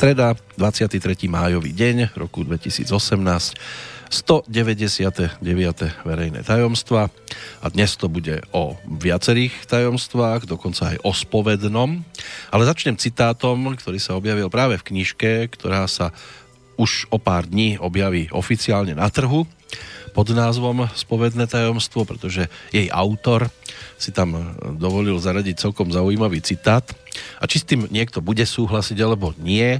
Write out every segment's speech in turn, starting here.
Streda, 23. májový deň roku 2018, 199. verejné tajomstva a dnes to bude o viacerých tajomstvách, dokonca aj o spovednom. Ale začnem citátom, ktorý sa objavil práve v knižke, ktorá sa už o pár dní objaví oficiálne na trhu pod názvom Spovedné tajomstvo, pretože jej autor si tam dovolil zaradiť celkom zaujímavý citát. A či s tým niekto bude súhlasiť alebo nie,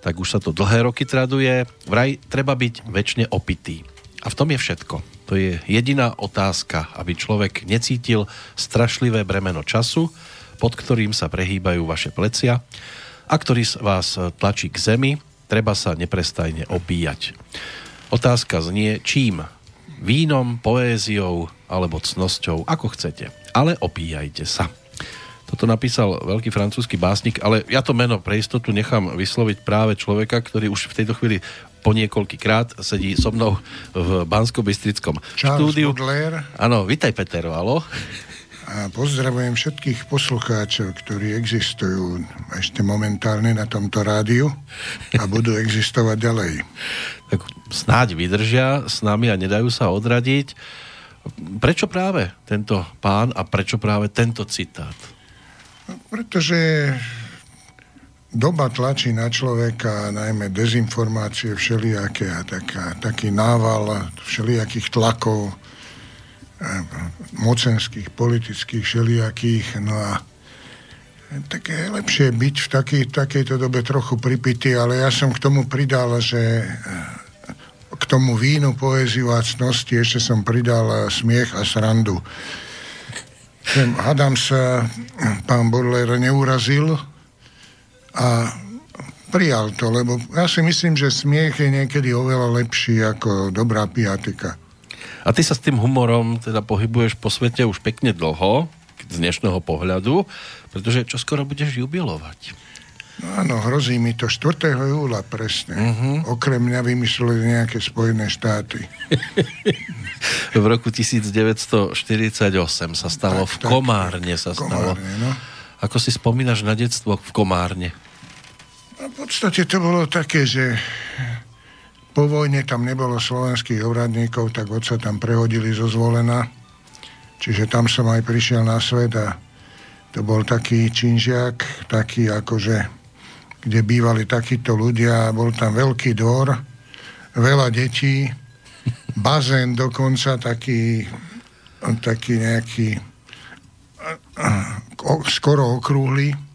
tak už sa to dlhé roky traduje. Vraj treba byť väčšine opitý. A v tom je všetko. To je jediná otázka, aby človek necítil strašlivé bremeno času, pod ktorým sa prehýbajú vaše plecia a ktorý vás tlačí k zemi, treba sa neprestajne obíjať. Otázka znie, čím vínom, poéziou alebo cnosťou, ako chcete. Ale opíjajte sa. Toto napísal veľký francúzsky básnik, ale ja to meno pre istotu nechám vysloviť práve človeka, ktorý už v tejto chvíli po niekoľký krát sedí so mnou v Bansko-Bystrickom štúdiu. Áno, vitaj Petero, alo. A pozdravujem všetkých poslucháčov, ktorí existujú ešte momentálne na tomto rádiu a budú existovať ďalej. Tak snáď vydržia s nami a nedajú sa odradiť. Prečo práve tento pán a prečo práve tento citát? Pretože doba tlačí na človeka najmä dezinformácie všelijaké a taká, taký nával všelijakých tlakov mocenských, politických, všelijakých. No a tak je lepšie byť v takej, takejto dobe trochu pripitý, ale ja som k tomu pridal, že k tomu vínu, poéziu a cnosti ešte som pridal smiech a srandu. Hadám sa, pán Bodler neurazil a prijal to, lebo ja si myslím, že smiech je niekedy oveľa lepší ako dobrá piatika. A ty sa s tým humorom teda pohybuješ po svete už pekne dlho, z dnešného pohľadu, pretože čo skoro budeš jubilovať. No áno, hrozí mi to 4. júla presne. Uh-huh. Okrem mňa vymysleli nejaké Spojené štáty. v roku 1948 sa stalo, tak, v Komárne sa stalo. Komárne, no. Ako si spomínaš na detstvo v Komárne? No, v podstate to bolo také, že po vojne tam nebolo slovenských obradníkov, tak sa tam prehodili zo zvolená. Čiže tam som aj prišiel na svet a to bol taký činžiak, taký akože, kde bývali takíto ľudia, bol tam veľký dvor, veľa detí, bazén dokonca, taký, taký nejaký skoro okrúhly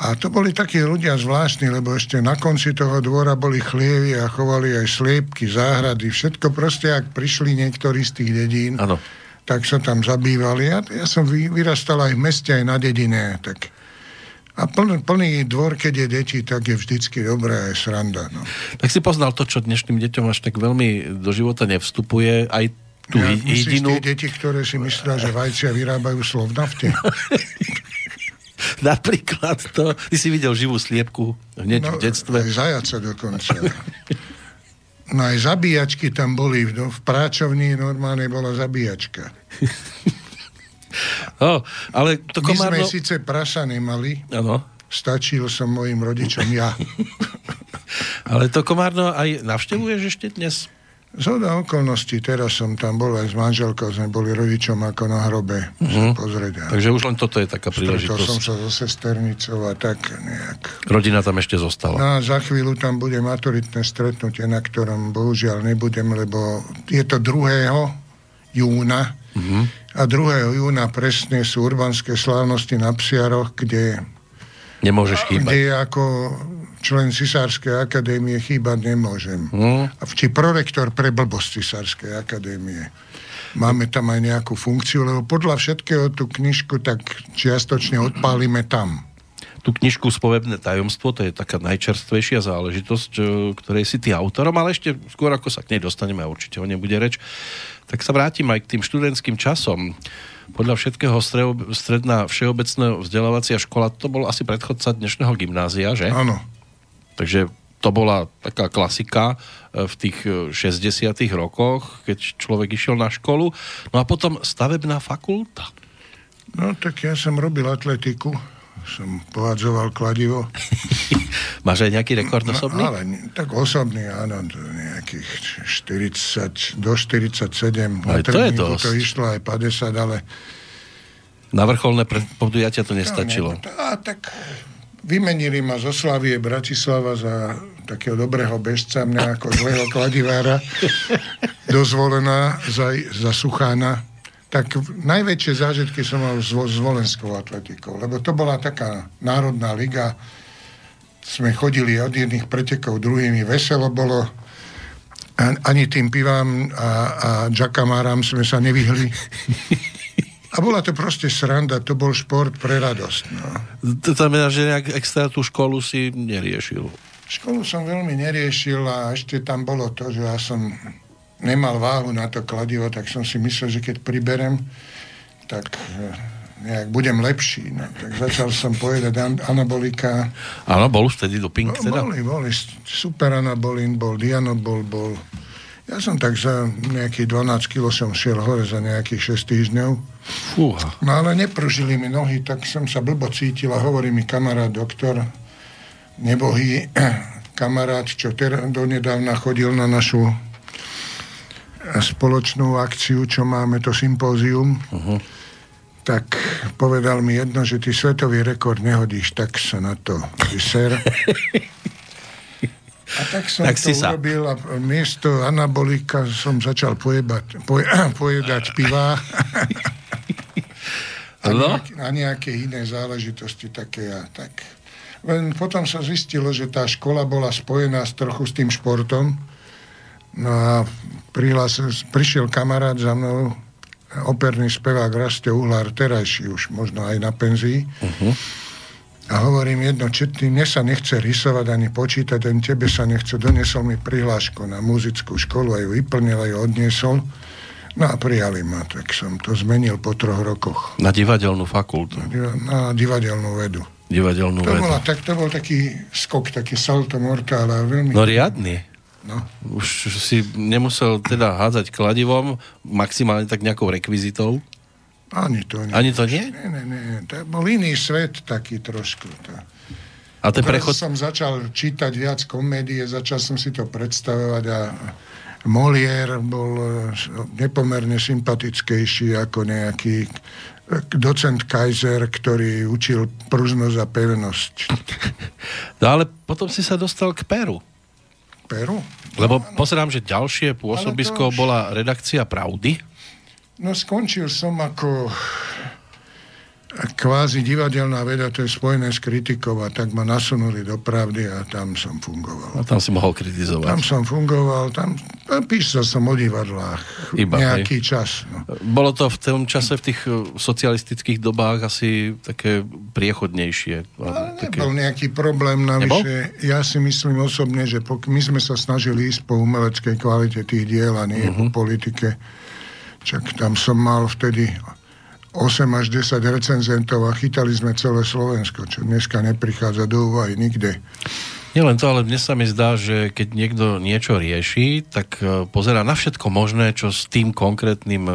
a to boli takí ľudia zvláštni, lebo ešte na konci toho dvora boli chlievy a chovali aj sliepky, záhrady, všetko proste, ak prišli niektorí z tých dedín, ano. tak sa tam zabývali. Ja, ja som vyrastal aj v meste, aj na dedine. Tak. A plný, plný dvor, keď je deti, tak je vždycky dobré aj sranda. No. Tak si poznal to, čo dnešným deťom až tak veľmi do života nevstupuje, aj tú ja, jedinú... tie deti, ktoré si myslia, že vajcia vyrábajú slov nafte. Napríklad to, ty si videl živú sliepku hneď no, v detstve. Aj zajaca dokonca. No aj zabíjačky tam boli. No, v práčovni normálne bola zabíjačka. oh, ale to komárno... My sme síce prasa nemali. Ano. Stačil som mojim rodičom ja. ale to komárno aj navštevuješ ešte dnes? Zhoda okolností, teraz som tam bol aj s manželkou, sme boli rodičom ako na hrobe uh-huh. pozrieť. Takže už len toto je taká príležitosť. Stretol som sa so sesternicou a tak nejak. Rodina tam ešte zostala. No a za chvíľu tam bude maturitné stretnutie, na ktorom bohužiaľ nebudem, lebo je to 2. júna uh-huh. a 2. júna presne sú urbanské slávnosti na Psiaroch, kde Nemôžeš chýbať. Kde ako člen Cisárskej akadémie chýbať nemôžem. Hmm. Či prorektor pre blbosť Cisárskej akadémie. Máme tam aj nejakú funkciu, lebo podľa všetkého tú knižku tak čiastočne odpálime tam. Tú knižku Spovebné tajomstvo, to je taká najčerstvejšia záležitosť, ktorej si ty autorom, ale ešte skôr ako sa k nej dostaneme a určite o nej bude reč, tak sa vrátim aj k tým študentským časom podľa všetkého stredná všeobecná vzdelávacia škola, to bol asi predchodca dnešného gymnázia, že? Áno. Takže to bola taká klasika e, v tých 60 e, rokoch, keď človek išiel na školu. No a potom stavebná fakulta. No tak ja som robil atletiku som pohadzoval kladivo. Máš aj nejaký rekord no, osobný? No, ale tak osobný, áno, nejakých 40, do 47. Aj to je dosť. To išlo aj 50, ale... Na vrcholné podujatia to nestačilo. No, a tak vymenili ma zo Slavie Bratislava za takého dobrého bežca, mňa ako zlého kladivára, dozvolená za, za Suchána. Tak najväčšie zážitky som mal s, s Volenskou atletikou, lebo to bola taká národná liga, sme chodili od jedných pretekov druhými, veselo bolo, ani tým pivám a, a džakamáram sme sa nevyhli. A bola to proste sranda, to bol šport pre radosť. No. To znamená, že nejak extra tú školu si neriešil? Školu som veľmi neriešil a ešte tam bolo to, že ja som nemal váhu na to kladivo, tak som si myslel, že keď priberem, tak eh, nejak budem lepší. No, tak začal som pojedať an- anabolika. Áno, bol už vtedy doping no, teda? Boli, boli. Super anabolín bol, dianobol bol. Ja som tak za nejakých 12 kg som šiel hore za nejakých 6 týždňov. Fúha. No ale nepružili mi nohy, tak som sa blbo cítil a hovorí mi kamarát doktor, nebohý kamarát, čo ter- donedávna chodil na našu spoločnú akciu, čo máme, to sympózium, uh-huh. tak povedal mi jedno, že ty svetový rekord nehodíš, tak sa na to vyser. A tak som tak to urobil a miesto anabolika som začal pojebať, poje, pojedať piva a, no? nejak, a nejaké iné záležitosti také a tak. Len potom sa zistilo, že tá škola bola spojená s trochu s tým športom, No a prihlas, prišiel kamarát za mnou, operný spevák Raste Uhlár, terajší už možno aj na penzii. Uh-huh. A hovorím jedno, či ty, mne sa nechce rysovať ani počítať, ani tebe sa nechce. Donesol mi prihlášku na muzickú školu a ju vyplnil a ju odniesol. No a prijali ma, tak som to zmenil po troch rokoch. Na divadelnú fakultu? Na, diva, na divadelnú vedu. Divadelnú to vedu. Bola, tak, to bol taký skok, taký salto mortále. Veľmi... No riadny. No. Už si nemusel teda hádzať kladivom, maximálne tak nejakou rekvizitou? Ani to nie. Ani to nie? Nie, nie, nie. To bol iný svet taký trošku. To. A ten prechod... som začal čítať viac komédie, začal som si to predstavovať a Molière bol e, nepomerne sympatickejší ako nejaký e, docent Kaiser, ktorý učil prúznosť a pevnosť. No ale potom si sa dostal k Peru. Peru. Lebo no, pozerám, že ďalšie pôsobisko už... bola redakcia Pravdy. No skončil som ako kvázi divadelná veda, to je spojené s kritikou a tak ma nasunuli do pravdy a tam som fungoval. A tam si mohol kritizovať. Tam som fungoval, tam písal som o divadlách Iba, nejaký hej. čas. No. Bolo to v tom čase, v tých eh, socialistických dobách asi také priechodnejšie. Ale také... nebol nejaký problém navyše. Nebol? Ja si myslím osobne, že pok- my sme sa snažili ísť po umeleckej kvalite tých diel a nie uh-huh. po politike. Čak tam som mal vtedy 8 až 10 recenzentov a chytali sme celé Slovensko, čo dneska neprichádza do úvahy nikde. Nie len to, ale dnes sa mi zdá, že keď niekto niečo rieši, tak e, pozera na všetko možné, čo s tým konkrétnym e,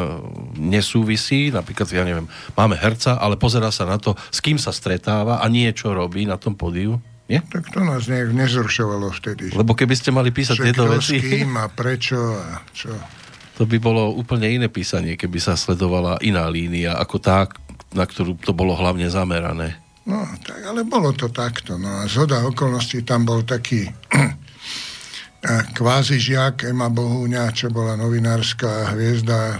nesúvisí. Napríklad, ja neviem, máme herca, ale pozera sa na to, s kým sa stretáva a niečo robí na tom podiu. Nie? Tak to nás nejak nezrušovalo vtedy. Lebo keby ste mali písať tieto veci... s kým a prečo a čo to by bolo úplne iné písanie, keby sa sledovala iná línia, ako tá, na ktorú to bolo hlavne zamerané. No, tak, ale bolo to takto. No a zhoda okolností tam bol taký kvázi žiak Ema Bohúňa, čo bola novinárska hviezda,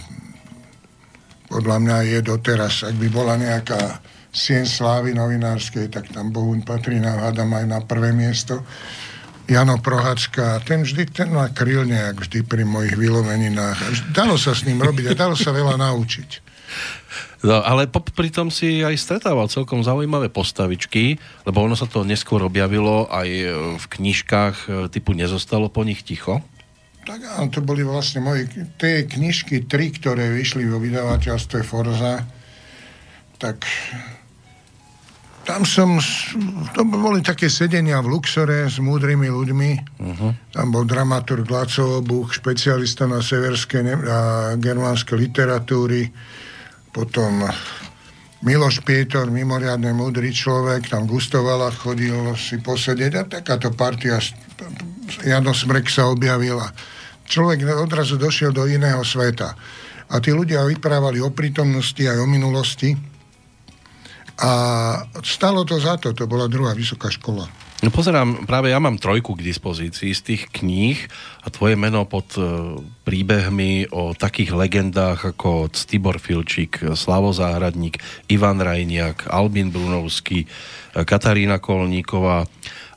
podľa mňa je doteraz. Ak by bola nejaká sien slávy novinárskej, tak tam Bohúň patrí, hádam aj na prvé miesto. Jano Prohačka, ten vždy ten ma kryl nejak vždy pri mojich vylomeninách. Dalo sa s ním robiť a dalo sa veľa naučiť. No, ale pri tom si aj stretával celkom zaujímavé postavičky, lebo ono sa to neskôr objavilo aj v knižkách e, typu Nezostalo po nich ticho. Tak áno, to boli vlastne moje, tie knižky, tri, ktoré vyšli vo vydavateľstve Forza, tak tam som, to boli také sedenia v Luxore s múdrymi ľuďmi. Uh-huh. Tam bol dramaturg Laco Buch, špecialista na severské a germánske literatúry. Potom Miloš Pietor, mimoriadne múdry človek, tam Gustovala chodil si posedieť a takáto partia Jano Smrek sa objavila. Človek odrazu došiel do iného sveta. A tí ľudia vyprávali o prítomnosti aj o minulosti. A stalo to za to, to bola druhá vysoká škola. No pozerám, práve ja mám trojku k dispozícii z tých kníh a tvoje meno pod e, príbehmi o takých legendách ako Stibor Filčík, Slavo Záhradník, Ivan Rajniak, Albin Brunovský, e, Katarína Kolníková,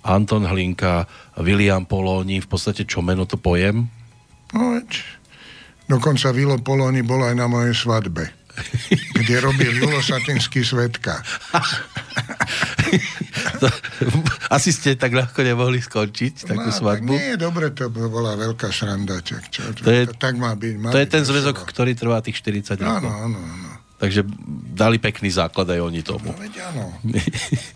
Anton Hlinka, William Polóni, v podstate čo meno to pojem? No, dokonca Vilo Polóni bol aj na mojej svadbe kde robil Julo Satinský svetka. asi ste tak ľahko nemohli skončiť takú no, svadbu? Tak nie, dobre, to bola veľká sranda. Čo, čo, to, je, to, tak má byť. Má to byť je ten zväzok, ktorý trvá tých 40 rokov. Áno, áno, áno. Takže dali pekný základ aj oni tomu. No, veď áno.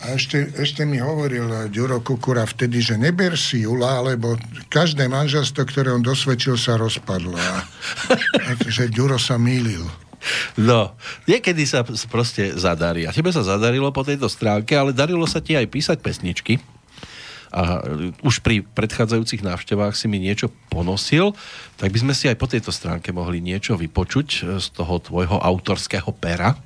A ešte, ešte mi hovoril Ďuro Kukura vtedy, že neber si Jula, lebo každé manželstvo, ktoré on dosvedčil, sa rozpadlo. A, že Ďuro sa mýlil. No, niekedy sa proste zadarí. A tebe sa zadarilo po tejto stránke, ale darilo sa ti aj písať pesničky. A už pri predchádzajúcich návštevách si mi niečo ponosil, tak by sme si aj po tejto stránke mohli niečo vypočuť z toho tvojho autorského pera.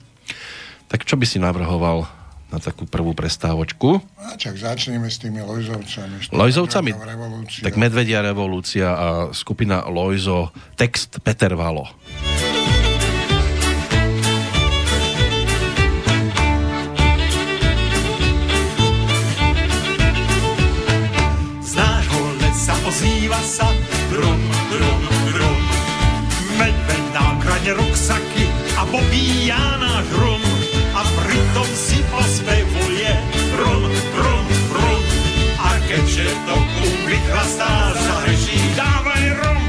Tak čo by si navrhoval na takú prvú prestávočku? A čak začneme s tými Lojzovcami. Lojzovcami? Tak Medvedia revolúcia a skupina Lojzo, text Peter Valo. Ozýva sa brum, brum, brum. Medveď nám kradne ruksaky a popíja náš rum a pritom si pospevuje rum, rum, rum. A keďže to kum vychlastá, zahreší, dávaj rum.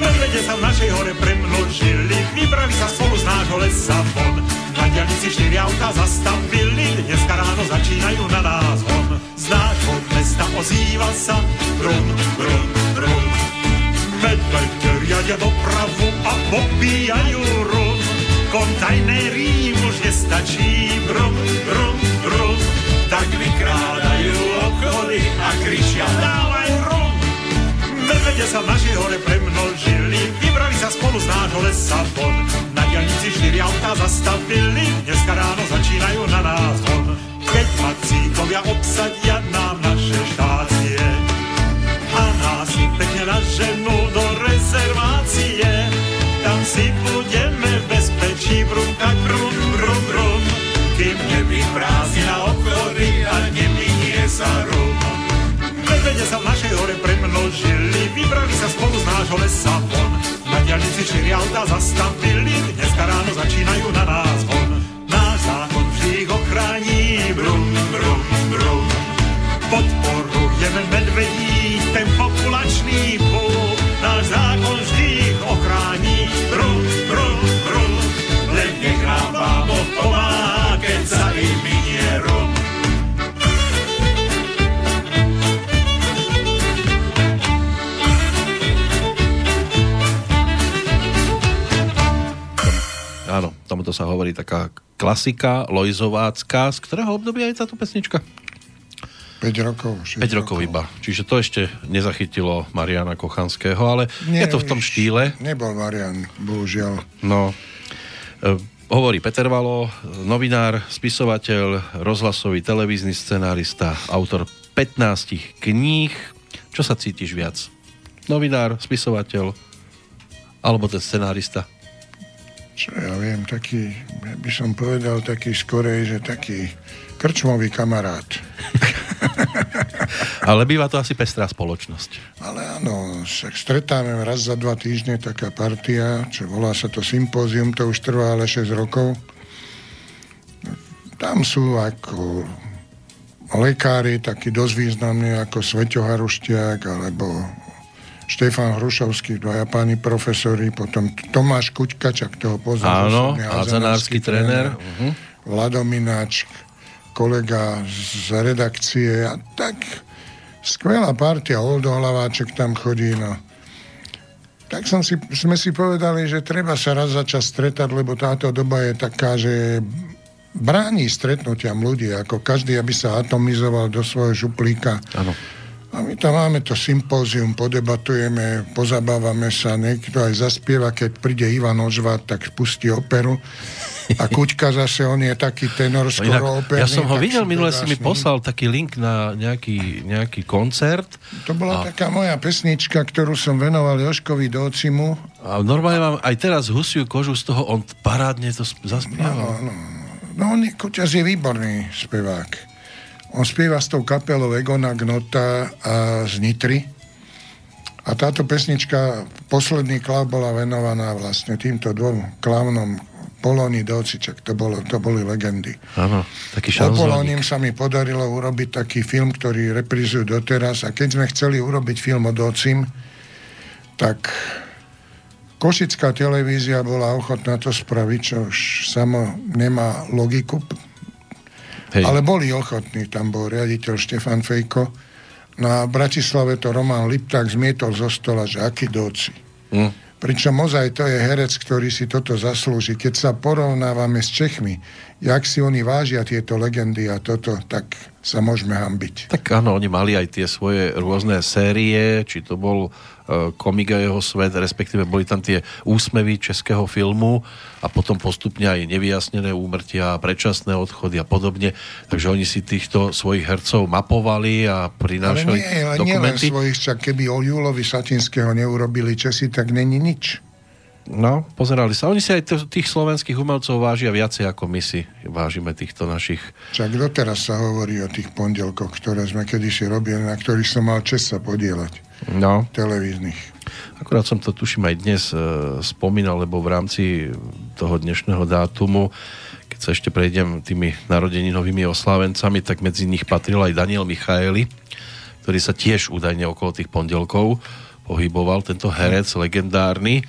Medvede sa v našej hore premnožili, vybrali sa spolu z nášho lesa von. Na diálnici štyri auta zastavili, dneska ráno začínajú na nás nášho mesta ozýva sa brum, brum, brum. Medvede riadia dopravu a popíjajú rum. Kontajnery už nestačí, brum, brum, brum. Tak vykrádajú okoly a krišia, dávaj rum. Medvede sa v našej hore premnožili, vybrali sa spolu z nášho lesa von. Na diálnici štyri auta zastavili, nášho lesa von. Na diálnici štyri auta zastavili, dneska ráno začínajú na nás von. Náš zákon vždy ich ochrání, brum, brum, brum. Podporujeme medvedí Tomuto sa hovorí taká klasika Lojzovácka. Z ktorého obdobia je táto pesnička? 5 rokov. 5 rokov iba. Čiže to ešte nezachytilo Mariana Kochanského, ale Nie, je to v tom štýle. Nebol Marian, bohužiaľ. No, e, hovorí Peter Valo, novinár, spisovateľ, rozhlasový televízny scenárista, autor 15 kníh. Čo sa cítiš viac? Novinár, spisovateľ alebo ten scenárista? Čo ja viem, taký, by som povedal taký skorej, že taký krčmový kamarát. Ale býva to asi pestrá spoločnosť. Ale áno, však stretáme raz za dva týždne taká partia, čo volá sa to sympózium, to už trvá ale 6 rokov. Tam sú ako lekári, takí dosť významní ako Sveťo Haruštiak, alebo Štefan Hrušovský, dvaja páni profesori, potom Tomáš Kuťkačak, toho poznám. Áno, házenársky tréner. Uh-huh. Vladomináč, kolega z redakcie a tak skvelá partia, Oldo Hlaváček tam chodí, no. Tak som si, sme si povedali, že treba sa raz za čas stretať, lebo táto doba je taká, že bráni stretnutiam ľudí, ako každý, aby sa atomizoval do svojho župlíka. Áno. A my tam máme to sympózium, podebatujeme, pozabávame sa, niekto aj zaspieva, keď príde Ivan Ožvat, tak pustí operu. A Kuťka zase, on je taký tenor skoro Inak, operný. ja som ho videl, minule si mi poslal taký link na nejaký, nejaký koncert To bola taká moja pesnička, ktorú som venoval Joškovi Docimu. a normálne mám aj teraz husiu kožu z toho, on parádne to sp- zaspieval. No, on je, Kuťas je výborný spevák. On spieva s tou kapelou Egona Gnota a z Nitry. A táto pesnička, posledný klav bola venovaná vlastne týmto dvom klavnom Polóni Dociček. To, bolo, to boli legendy. Áno, taký O Polónim šanzónik. sa mi podarilo urobiť taký film, ktorý reprizujú doteraz a keď sme chceli urobiť film o Docim, tak Košická televízia bola ochotná to spraviť, čo už samo nemá logiku, Hej. ale boli ochotní, tam bol riaditeľ Štefan Fejko. Na Bratislave to Roman Lipták zmietol zo stola, že aký doci. Hm. Pričom ozaj to je herec, ktorý si toto zaslúži. Keď sa porovnávame s Čechmi, jak si oni vážia tieto legendy a toto, tak sa môžeme hambiť. Tak áno, oni mali aj tie svoje rôzne série, či to bol uh, komik a jeho svet, respektíve boli tam tie úsmevy českého filmu a potom postupne aj nevyjasnené úmrtia, predčasné odchody a podobne. Takže oni si týchto svojich hercov mapovali a Ale prinášali nie, ale nie len svojich, čak keby o Júlovi Satinského neurobili Česi, tak není nič. No, pozerali sa. Oni si aj t- tých slovenských umelcov vážia viacej ako my si vážime týchto našich. Čak doteraz sa hovorí o tých pondelkoch, ktoré sme kedysi robili, na ktorých som mal čest sa podielať, No, televíznych. Akurát som to tuším aj dnes e, spomínal, lebo v rámci toho dnešného dátumu, keď sa ešte prejdem tými narodeninovými oslávencami, tak medzi nich patril aj Daniel Michaeli, ktorý sa tiež údajne okolo tých pondelkov pohyboval, tento herec legendárny,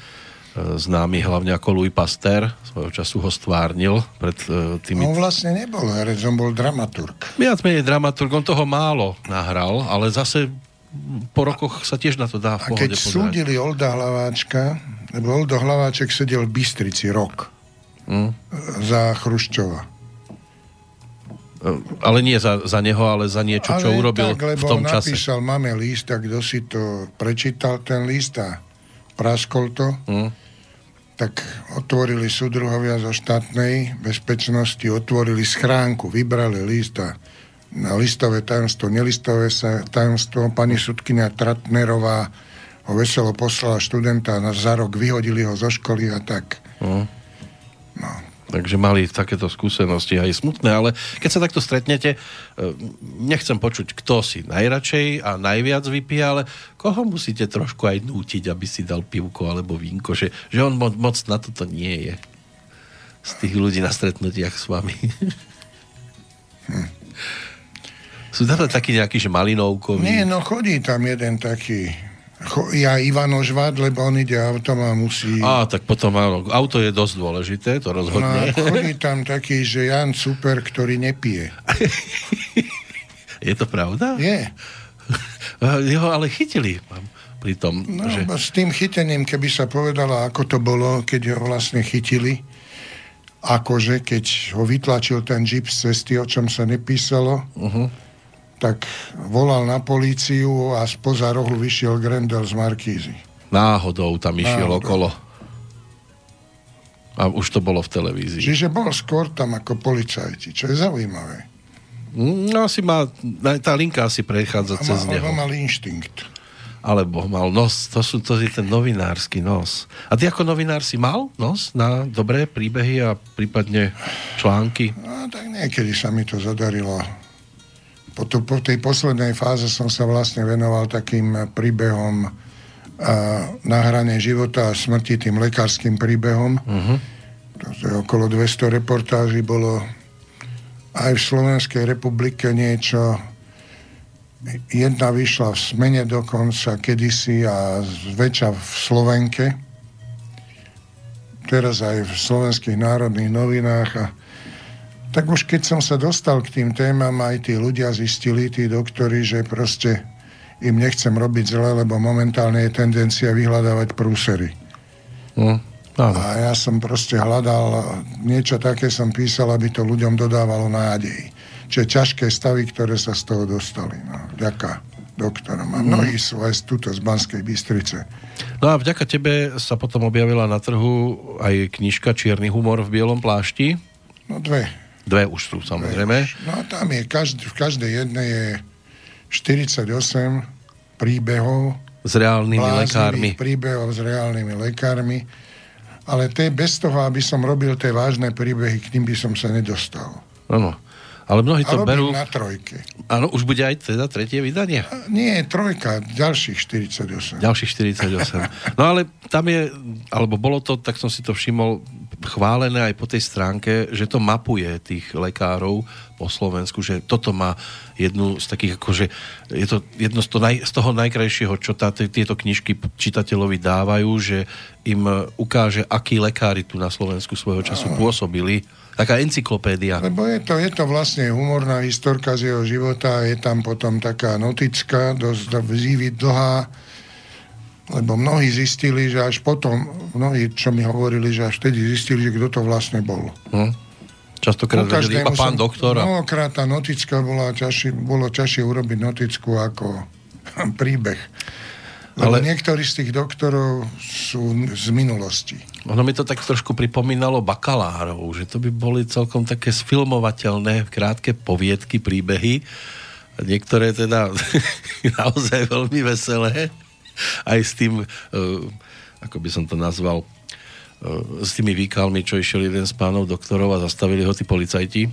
známy hlavne ako Louis Pasteur, svojho času ho stvárnil pred e, tými... On vlastne nebol herec, on bol dramaturg. Viac menej dramaturg, on toho málo nahral, ale zase po rokoch sa tiež na to dá v A keď pozerať. súdili Olda Hlaváčka, lebo Oldo Hlaváček sedel v Bystrici rok Mm. za Chruščova. Ale nie za, za neho, ale za niečo, čo Ale urobil tak, lebo v tom on čase. napísal, máme list, a kto si to prečítal, ten list a praskol to, Mm. tak otvorili súdruhovia zo štátnej bezpečnosti, otvorili schránku, vybrali list a na listové tajomstvo, nelistové tajomstvo, pani sudkynia Tratnerová ho veselo poslala študenta a na za rok vyhodili ho zo školy a tak. Takže mali takéto skúsenosti aj smutné, ale keď sa takto stretnete, e, nechcem počuť, kto si najradšej a najviac vypije, ale koho musíte trošku aj nútiť, aby si dal pivko alebo vínko, že, že on mo- moc na toto nie je. Z tých ľudí na stretnutiach s vami. Sú tam takí nejakí, že malinovkoví. Nie, no chodí tam jeden taký, ja Ivano Žvad, lebo on ide autom a musí... Á, tak potom áno, auto je dosť dôležité, to No, rozhodne. chodí tam taký, že Jan Super, ktorý nepije. Je to pravda? Je. Jeho ale chytili pri tom, No, že... s tým chytením, keby sa povedala, ako to bolo, keď ho vlastne chytili, akože keď ho vytlačil ten jeep z cesty, o čom sa nepísalo, Uh-huh. Tak volal na políciu a spoza rohu vyšiel Grendel z Markízy. Náhodou tam išiel Náhodou. okolo. A už to bolo v televízii. Čiže bol skôr tam ako policajti, čo je zaujímavé. No asi má, tá linka asi prechádza A cez mal, neho. mal inštinkt. Alebo mal nos, to, sú, to je ten novinársky nos. A ty ako novinár si mal nos na dobré príbehy a prípadne články? No tak niekedy sa mi to zadarilo. Po, to, po tej poslednej fáze som sa vlastne venoval takým príbehom a, na hrane života a smrti, tým lekárským príbehom. Uh-huh. To je okolo 200 reportáží bolo aj v Slovenskej republike niečo. Jedna vyšla v Smene dokonca kedysi a zväčša v Slovenke. Teraz aj v slovenských národných novinách. A tak už keď som sa dostal k tým témam, aj tí ľudia zistili, tí doktori, že proste im nechcem robiť zle, lebo momentálne je tendencia vyhľadávať prúsery. Áno. A ja som proste hľadal, niečo také som písal, aby to ľuďom dodávalo nádej. Čiže ťažké stavy, ktoré sa z toho dostali. No, ďaká doktorom. A mnohí sú aj tuto z Banskej Bystrice. No a vďaka tebe sa potom objavila na trhu aj knižka Čierny humor v bielom plášti. No dve. Dve už sú samozrejme. Dve. No tam je, každý, v každej jednej je 48 príbehov s reálnymi lekármi. príbehov s reálnymi lekármi. Ale to je bez toho, aby som robil tie vážne príbehy, k tým by som sa nedostal. Áno. Ale mnohí to berú... na trojke. Áno, už bude aj teda tretie vydanie? Nie, trojka, ďalších 48. Ďalších 48. No ale tam je, alebo bolo to, tak som si to všimol, chválené aj po tej stránke, že to mapuje tých lekárov po Slovensku, že toto má jednu z takých, akože je to jedno z, to naj, z toho najkrajšieho, čo tá, tieto knižky čitateľovi dávajú, že im ukáže, akí lekári tu na Slovensku svojho času pôsobili Taká encyklopédia. Lebo je to, je to vlastne humorná historka z jeho života, je tam potom taká notická, dosť dlhá, lebo mnohí zistili, že až potom, mnohí, čo mi hovorili, že až vtedy zistili, že kto to vlastne bol. Hm. Častokrát vedeli iba pán doktor. Mnohokrát tá notická bola ťažšie, bolo ťažšie urobiť noticku ako príbeh. Lebo Ale... niektorí z tých doktorov sú z minulosti. Ono mi to tak trošku pripomínalo bakalárov, že to by boli celkom také sfilmovateľné, krátke poviedky, príbehy. Niektoré teda naozaj veľmi veselé. Aj s tým, uh, ako by som to nazval, uh, s tými výkalmi, čo išiel jeden z pánov doktorov a zastavili ho tí policajti.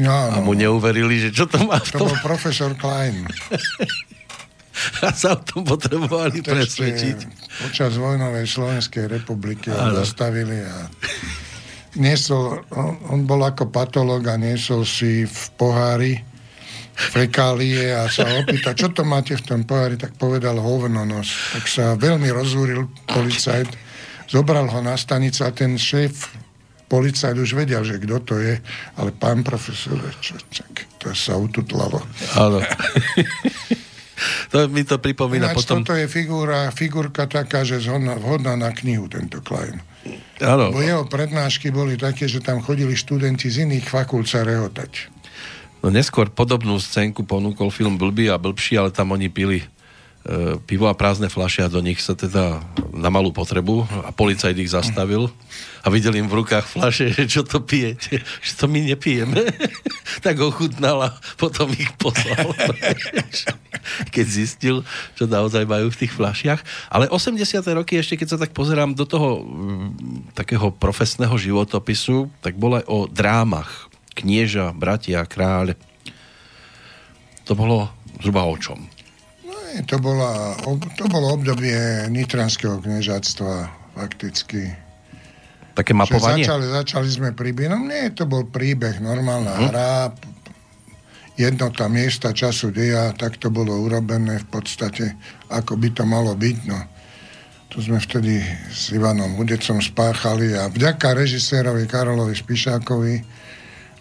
No, no. A mu neuverili, že čo to má v tom... To bol profesor Klein. a sa o tom potrebovali to presvedčiť. Počas vojnovej Slovenskej republiky ho zastavili a niesol, on, on bol ako patolog a niesol si v pohári fekálie a sa opýta, čo to máte v tom pohári, tak povedal hovnonos. Tak sa veľmi rozúril policajt, zobral ho na stanicu a ten šéf policajt už vedel, že kto to je, ale pán profesor, čo, čo, to sa ututlalo. Áno. to mi to pripomína Ináč potom... toto je figúra, figurka taká, že zhodná, vhodná na knihu, tento Klein. Áno. Bo jeho prednášky boli také, že tam chodili študenti z iných fakult sa rehotať. No neskôr podobnú scénku ponúkol film Blbý a blbší, ale tam oni pili e, pivo a prázdne fľaše a do nich sa teda na malú potrebu a policajt ich zastavil a videl im v rukách fľaše, že čo to pijete, že to my nepijeme. tak ochutnal a potom ich poslal. keď zistil, čo naozaj majú v tých fľašiach. Ale 80. roky, ešte keď sa tak pozerám do toho mm, takého profesného životopisu, tak bolo aj o drámach. Knieža, bratia, kráľ. To bolo zhruba o čom? to, bola, to bolo obdobie Nitranského kniežatstva fakticky. Také mapovanie? Začali, začali sme príbeh, no nie, to bol príbeh, normálna hm? hra, jednota miesta, času, deja, tak to bolo urobené v podstate, ako by to malo byť, no. To sme vtedy s Ivanom Hudecom spáchali a vďaka režisérovi Karolovi Spišákovi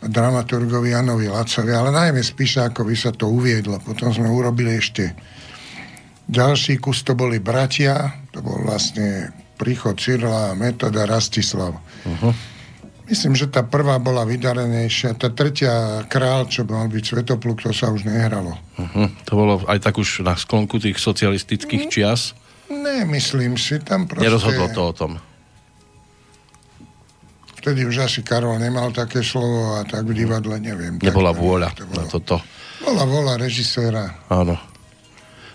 dramaturgovi Janovi Lacovi, ale najmä Spišákovi sa to uviedlo. Potom sme urobili ešte ďalší kus to boli bratia, to bol vlastne príchod Cyrila, Metoda, Rastislav. Uh-huh. Myslím, že tá prvá bola vydarenejšia. Tá tretia král, čo mal byť Svetopluk, to sa už nehralo. Uh-huh. To bolo aj tak už na sklonku tých socialistických mm, čias? Ne, myslím si. Tam proste... Nerozhodlo to o tom. Vtedy už asi Karol nemal také slovo a tak v divadle neviem. Nebola tak, vôľa to bolo. na toto. Bola vôľa režiséra. Áno.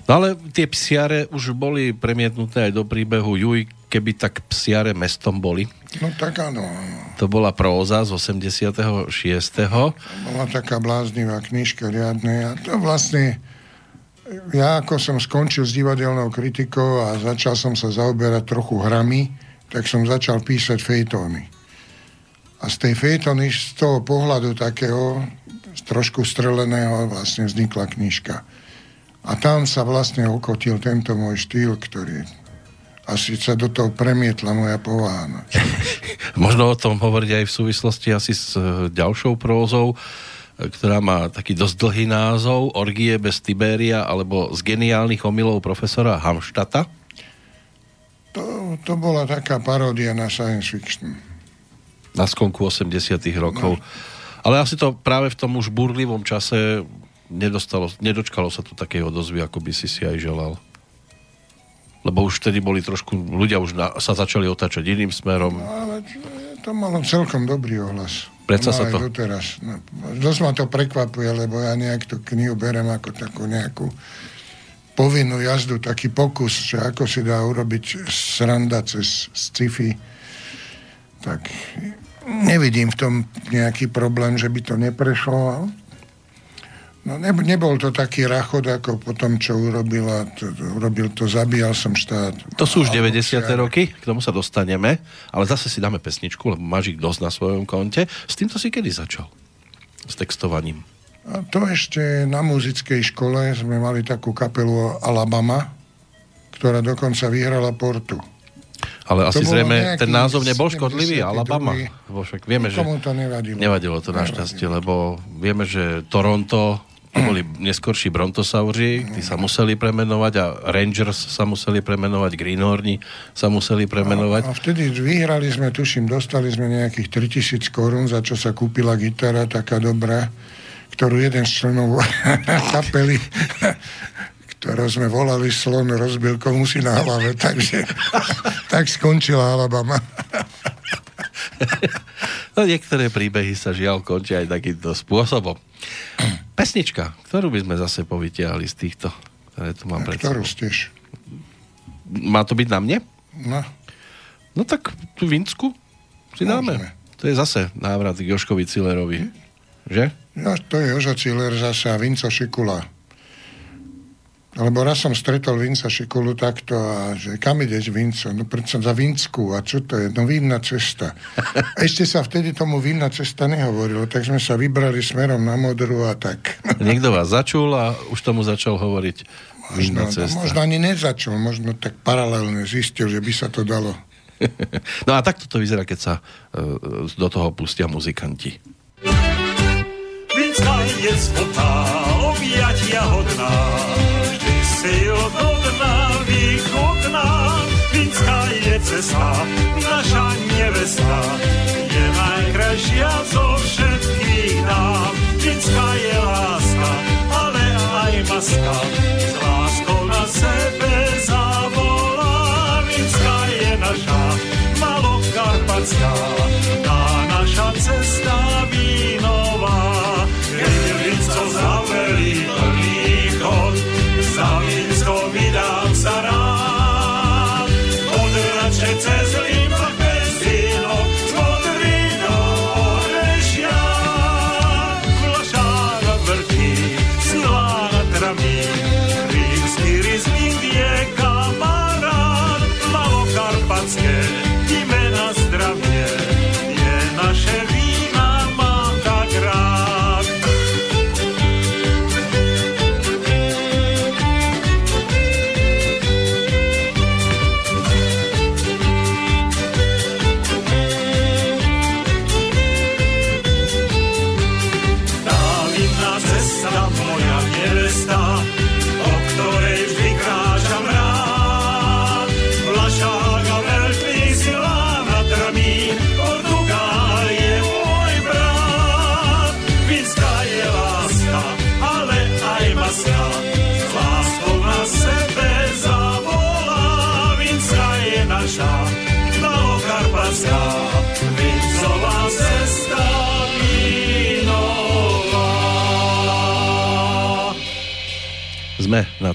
No ale tie psiare už boli premietnuté aj do príbehu Juj, keby tak psiare mestom boli. No tak áno. To bola próza z 86. To bola taká bláznivá knižka riadne a to vlastne ja ako som skončil s divadelnou kritikou a začal som sa zaoberať trochu hrami, tak som začal písať fejtóny. A z tej fejtóny, z toho pohľadu takého trošku streleného vlastne vznikla knižka. A tam sa vlastne ukotil tento môj štýl, ktorý asi sa do toho premietla moja povaha. No. Možno o tom hovoriť aj v súvislosti asi s e, ďalšou prózou, e, ktorá má taký dosť dlhý názov Orgie bez Tiberia alebo z geniálnych omylov profesora Hamštata. To to bola taká paródia na science fiction. Na skonku 80 rokov. No. Ale asi to práve v tom už burlivom čase nedostalo, nedočkalo sa to takej odozvy, ako by si si aj želal. Lebo už vtedy boli trošku, ľudia už na, sa začali otáčať iným smerom. No, ale to malo celkom dobrý ohlas. Predsa no, sa to... Doteraz. No, dosť ma to prekvapuje, lebo ja nejak tú knihu berem ako takú nejakú povinnú jazdu, taký pokus, že ako si dá urobiť sranda cez sci-fi. Tak nevidím v tom nejaký problém, že by to neprešlo. No ne, nebol to taký rachod, ako po tom, čo urobila, to, urobil to, zabíjal som štát. To sú už 90. roky, k tomu sa dostaneme, ale zase si dáme pesničku, lebo máš ich dosť na svojom konte. S týmto si kedy začal? S textovaním? A to ešte na muzickej škole sme mali takú kapelu Alabama, ktorá dokonca vyhrala Portu. Ale asi zrejme ten názov nebol škodlivý, Alabama. Však vieme, že... to nevadilo. Nevadilo to našťastie, lebo vieme, že Toronto to boli neskorší brontosauri, tí sa museli premenovať a Rangers sa museli premenovať, Greenhorni sa museli premenovať. A, a vtedy vyhrali sme, tuším, dostali sme nejakých 3000 korún, za čo sa kúpila gitara taká dobrá, ktorú jeden z členov kapely ktorého sme volali slon, rozbil komu si na hlave, takže tak skončila Alabama. no niektoré príbehy sa žiaľ končia aj takýmto spôsobom. Pesnička, ktorú by sme zase povytiahli z týchto, ktoré tu mám pred Ktorú stiež? Má to byť na mne? No. No tak tú Vinsku si dáme. Môžeme. To je zase návrat k Joškovi Cilerovi. Hm? Že? No, to je Jožo Ciler zase a Vinco Šikula. Lebo raz som stretol Vinca Šikulu takto a že kam ideš Vinco? No predsa za Vinsku a čo to je? No vinná cesta. A ešte sa vtedy tomu vinná cesta nehovorilo, tak sme sa vybrali smerom na modru a tak. Niekto vás začul a už tomu začal hovoriť vinná možno, cesta. Možno ani nezačul, možno tak paralelne zistil, že by sa to dalo. no a takto to vyzerá, keď sa uh, do toho pustia muzikanti. Vinská je zvotá, objatia hodná, si odhodná, východná, Vinská je cesta, naša nevesta, je najkrajšia zo všetkých dám. Vinská je láska, ale aj maska,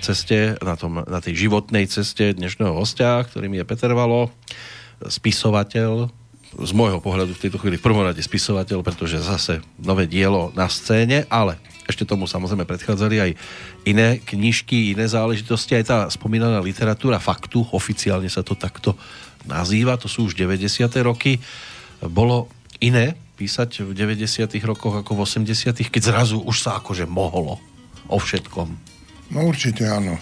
ceste, na, tom, na tej životnej ceste dnešného hostia, ktorým je Peter Valo, spisovateľ, z môjho pohľadu v tejto chvíli v prvom rade spisovateľ, pretože zase nové dielo na scéne, ale ešte tomu samozrejme predchádzali aj iné knižky, iné záležitosti, aj tá spomínaná literatúra faktu, oficiálne sa to takto nazýva, to sú už 90. roky. Bolo iné písať v 90. rokoch ako v 80. keď zrazu už sa akože mohlo o všetkom. No určite áno.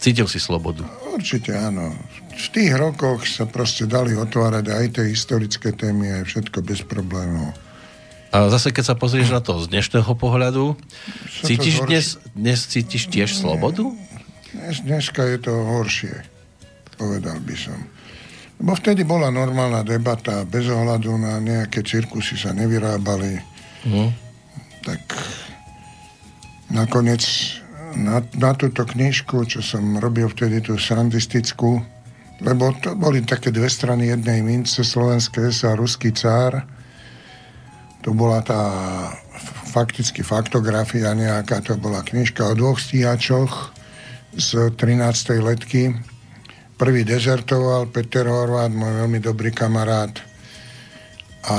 Cítil si slobodu? Určite áno. V tých rokoch sa proste dali otvárať aj tie historické témy, aj všetko bez problémov. A zase, keď sa pozrieš na to z dnešného pohľadu, cítiš dnes, dnes cítiš tiež Nie. slobodu? Dnes, dneska je to horšie. povedal by som. Lebo vtedy bola normálna debata, bez ohľadu na nejaké cirkusy sa nevyrábali. Mm. Tak nakoniec na, na túto knižku, čo som robil vtedy tú srandistickú, lebo to boli také dve strany jednej mince, slovenské sa ruský cár. To bola tá fakticky faktografia nejaká, to bola knižka o dvoch stíhačoch z 13. letky Prvý dezertoval Peter Horváth, môj veľmi dobrý kamarát. A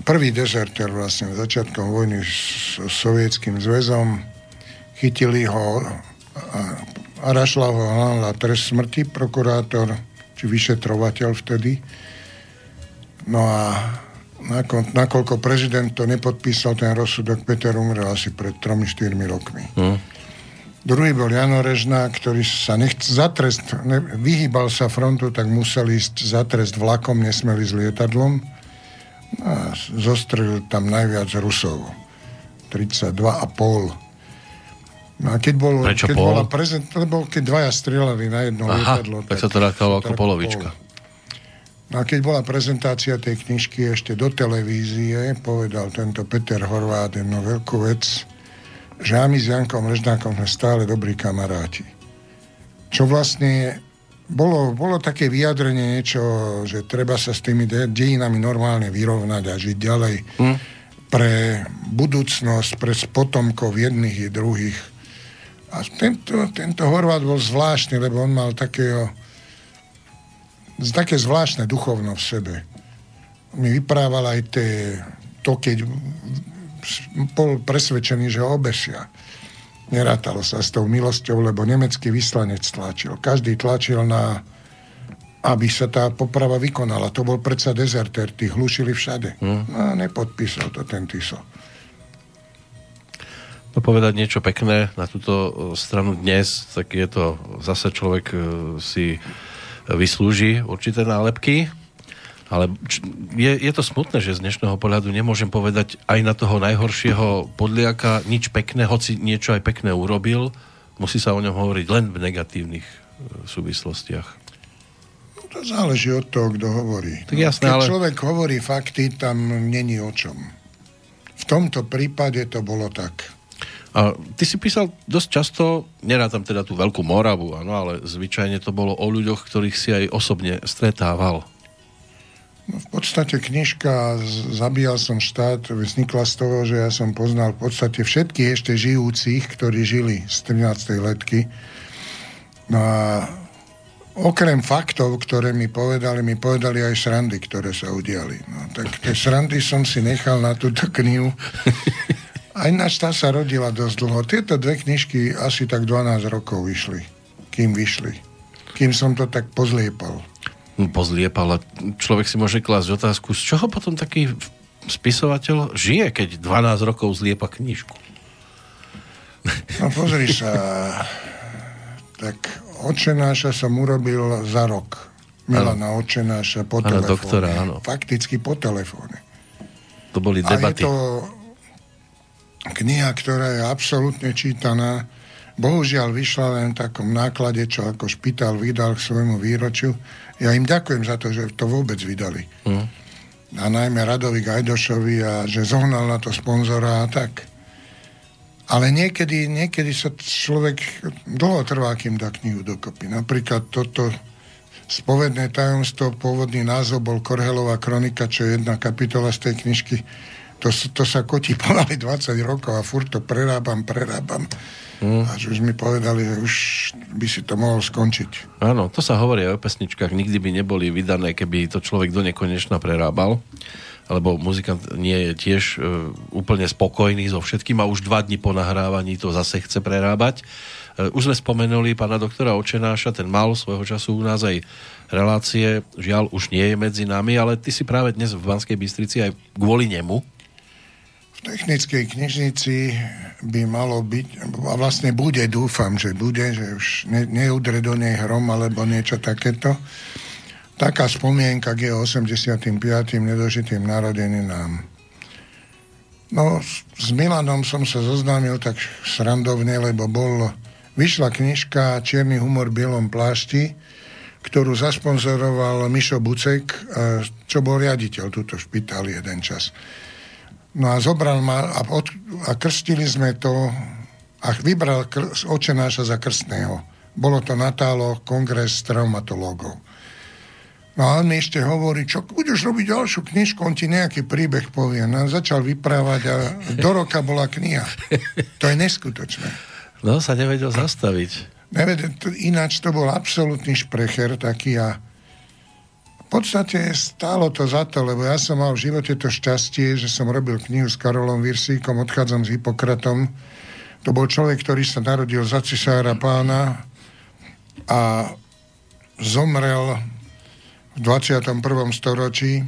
prvý dezerter vlastne začiatkom vojny s sovietským zväzom. Chytili ho a ho na trest smrti, prokurátor, či vyšetrovateľ vtedy. No a nakoľko prezident to nepodpísal, ten rozsudok, Peter umrel asi pred 3-4 rokmi. Hmm. Druhý bol Jano Režná, ktorý sa nechc, za trest, ne, vyhýbal sa frontu, tak musel ísť za trest vlakom, nesmeli s lietadlom. A zostrelil tam najviac Rusov. 32,5. No a keď, bol, Prečo keď pol? bola prezent, lebo keď dvaja strieľali na jedno Aha, lietadlo, tak, tak sa to rátalo ako polovička. No a keď bola prezentácia tej knižky ešte do televízie, povedal tento Peter Horváth jednu veľkú vec, že my s Jankom Režnákom sme stále dobrí kamaráti. Čo vlastne bolo, bolo také vyjadrenie niečo, že treba sa s tými de- dejinami normálne vyrovnať a žiť ďalej hm? pre budúcnosť, pre potomkov jedných i druhých. A tento, tento Horvát bol zvláštny, lebo on mal takého, také zvláštne duchovno v sebe. Mi vyprával aj tie, to, keď bol presvedčený, že ho obesia. Nerátalo sa s tou milosťou, lebo nemecký vyslanec tlačil. Každý tlačil na aby sa tá poprava vykonala. To bol predsa dezerter, tí hlušili všade. Hmm. No a nepodpísal to ten Tiso. No povedať niečo pekné na túto e, stranu dnes, tak je to zase človek e, si vyslúži určité nálepky ale je, je to smutné, že z dnešného pohľadu nemôžem povedať aj na toho najhoršieho podliaka nič pekné, hoci niečo aj pekné urobil. Musí sa o ňom hovoriť len v negatívnych e, súvislostiach. No to záleží od toho, kto hovorí. Tak jasné, Keď ale... človek hovorí fakty, tam není o čom. V tomto prípade to bolo tak. A ty si písal dosť často, nerátam teda tú veľkú Moravu, áno, ale zvyčajne to bolo o ľuďoch, ktorých si aj osobne stretával. No, v podstate knižka Zabíjal som štát vznikla z toho, že ja som poznal v podstate všetkých ešte žijúcich, ktorí žili z 13. letky. No a okrem faktov, ktoré mi povedali, mi povedali aj srandy, ktoré sa udiali. No, tak tie srandy som si nechal na túto knihu. A ináč tá sa rodila dosť dlho. Tieto dve knižky asi tak 12 rokov vyšli, kým vyšli. Kým som to tak pozliepal pozliepal a človek si môže klásť otázku, z čoho potom taký spisovateľ žije, keď 12 rokov zliepa knižku? No pozri sa, tak očenáša som urobil za rok. Milana očenáša po ano, telefóne. doktora, áno. Fakticky po telefóne. To boli debaty. A je to kniha, ktorá je absolútne čítaná. Bohužiaľ vyšla len v takom náklade, čo ako špitál vydal k svojmu výročiu ja im ďakujem za to, že to vôbec vydali. Mm. A najmä Radovi Gajdošovi a že zohnal na to sponzora a tak. Ale niekedy, niekedy sa človek dlho trvá, kým dá knihu dokopy. Napríklad toto spovedné tajomstvo, pôvodný názov bol Korhelová kronika, čo je jedna kapitola z tej knižky. To, to sa kotí pomaly 20 rokov a furt to prerábam, prerábam. Mm. Až už mi povedali, že už by si to mohol skončiť. Áno, to sa hovorí aj o pesničkách. Nikdy by neboli vydané, keby to človek do nekonečna prerábal. Lebo muzikant nie je tiež e, úplne spokojný so všetkým a už dva dní po nahrávaní to zase chce prerábať. E, už sme spomenuli pána doktora Očenáša, ten mal svojho času u nás aj relácie. Žiaľ, už nie je medzi nami, ale ty si práve dnes v Banskej Bystrici aj kvôli nemu technickej knižnici by malo byť, a vlastne bude, dúfam, že bude, že už ne, neudre do nej hrom alebo niečo takéto, taká spomienka k jeho 85. nedožitým narodeninám. No, s Milanom som sa zoznámil tak srandovne, lebo bol, vyšla knižka Čierny humor v bielom plášti, ktorú zasponzoroval Mišo Bucek, čo bol riaditeľ túto špitáli jeden čas. No a zobral ma a, od, a krstili sme to a vybral kr, očenáša za krstného. Bolo to Natálo, kongres traumatológov. No a on mi ešte hovorí, čo budeš robiť ďalšiu knižku, on ti nejaký príbeh povie. No začal vyprávať a do roka bola kniha. To je neskutočné. No, sa nevedel zastaviť. Nevedel, ináč to bol absolútny šprecher taký a podstate stálo to za to, lebo ja som mal v živote to šťastie, že som robil knihu s Karolom Virsíkom, odchádzam s Hipokratom. To bol človek, ktorý sa narodil za cisára pána a zomrel v 21. storočí.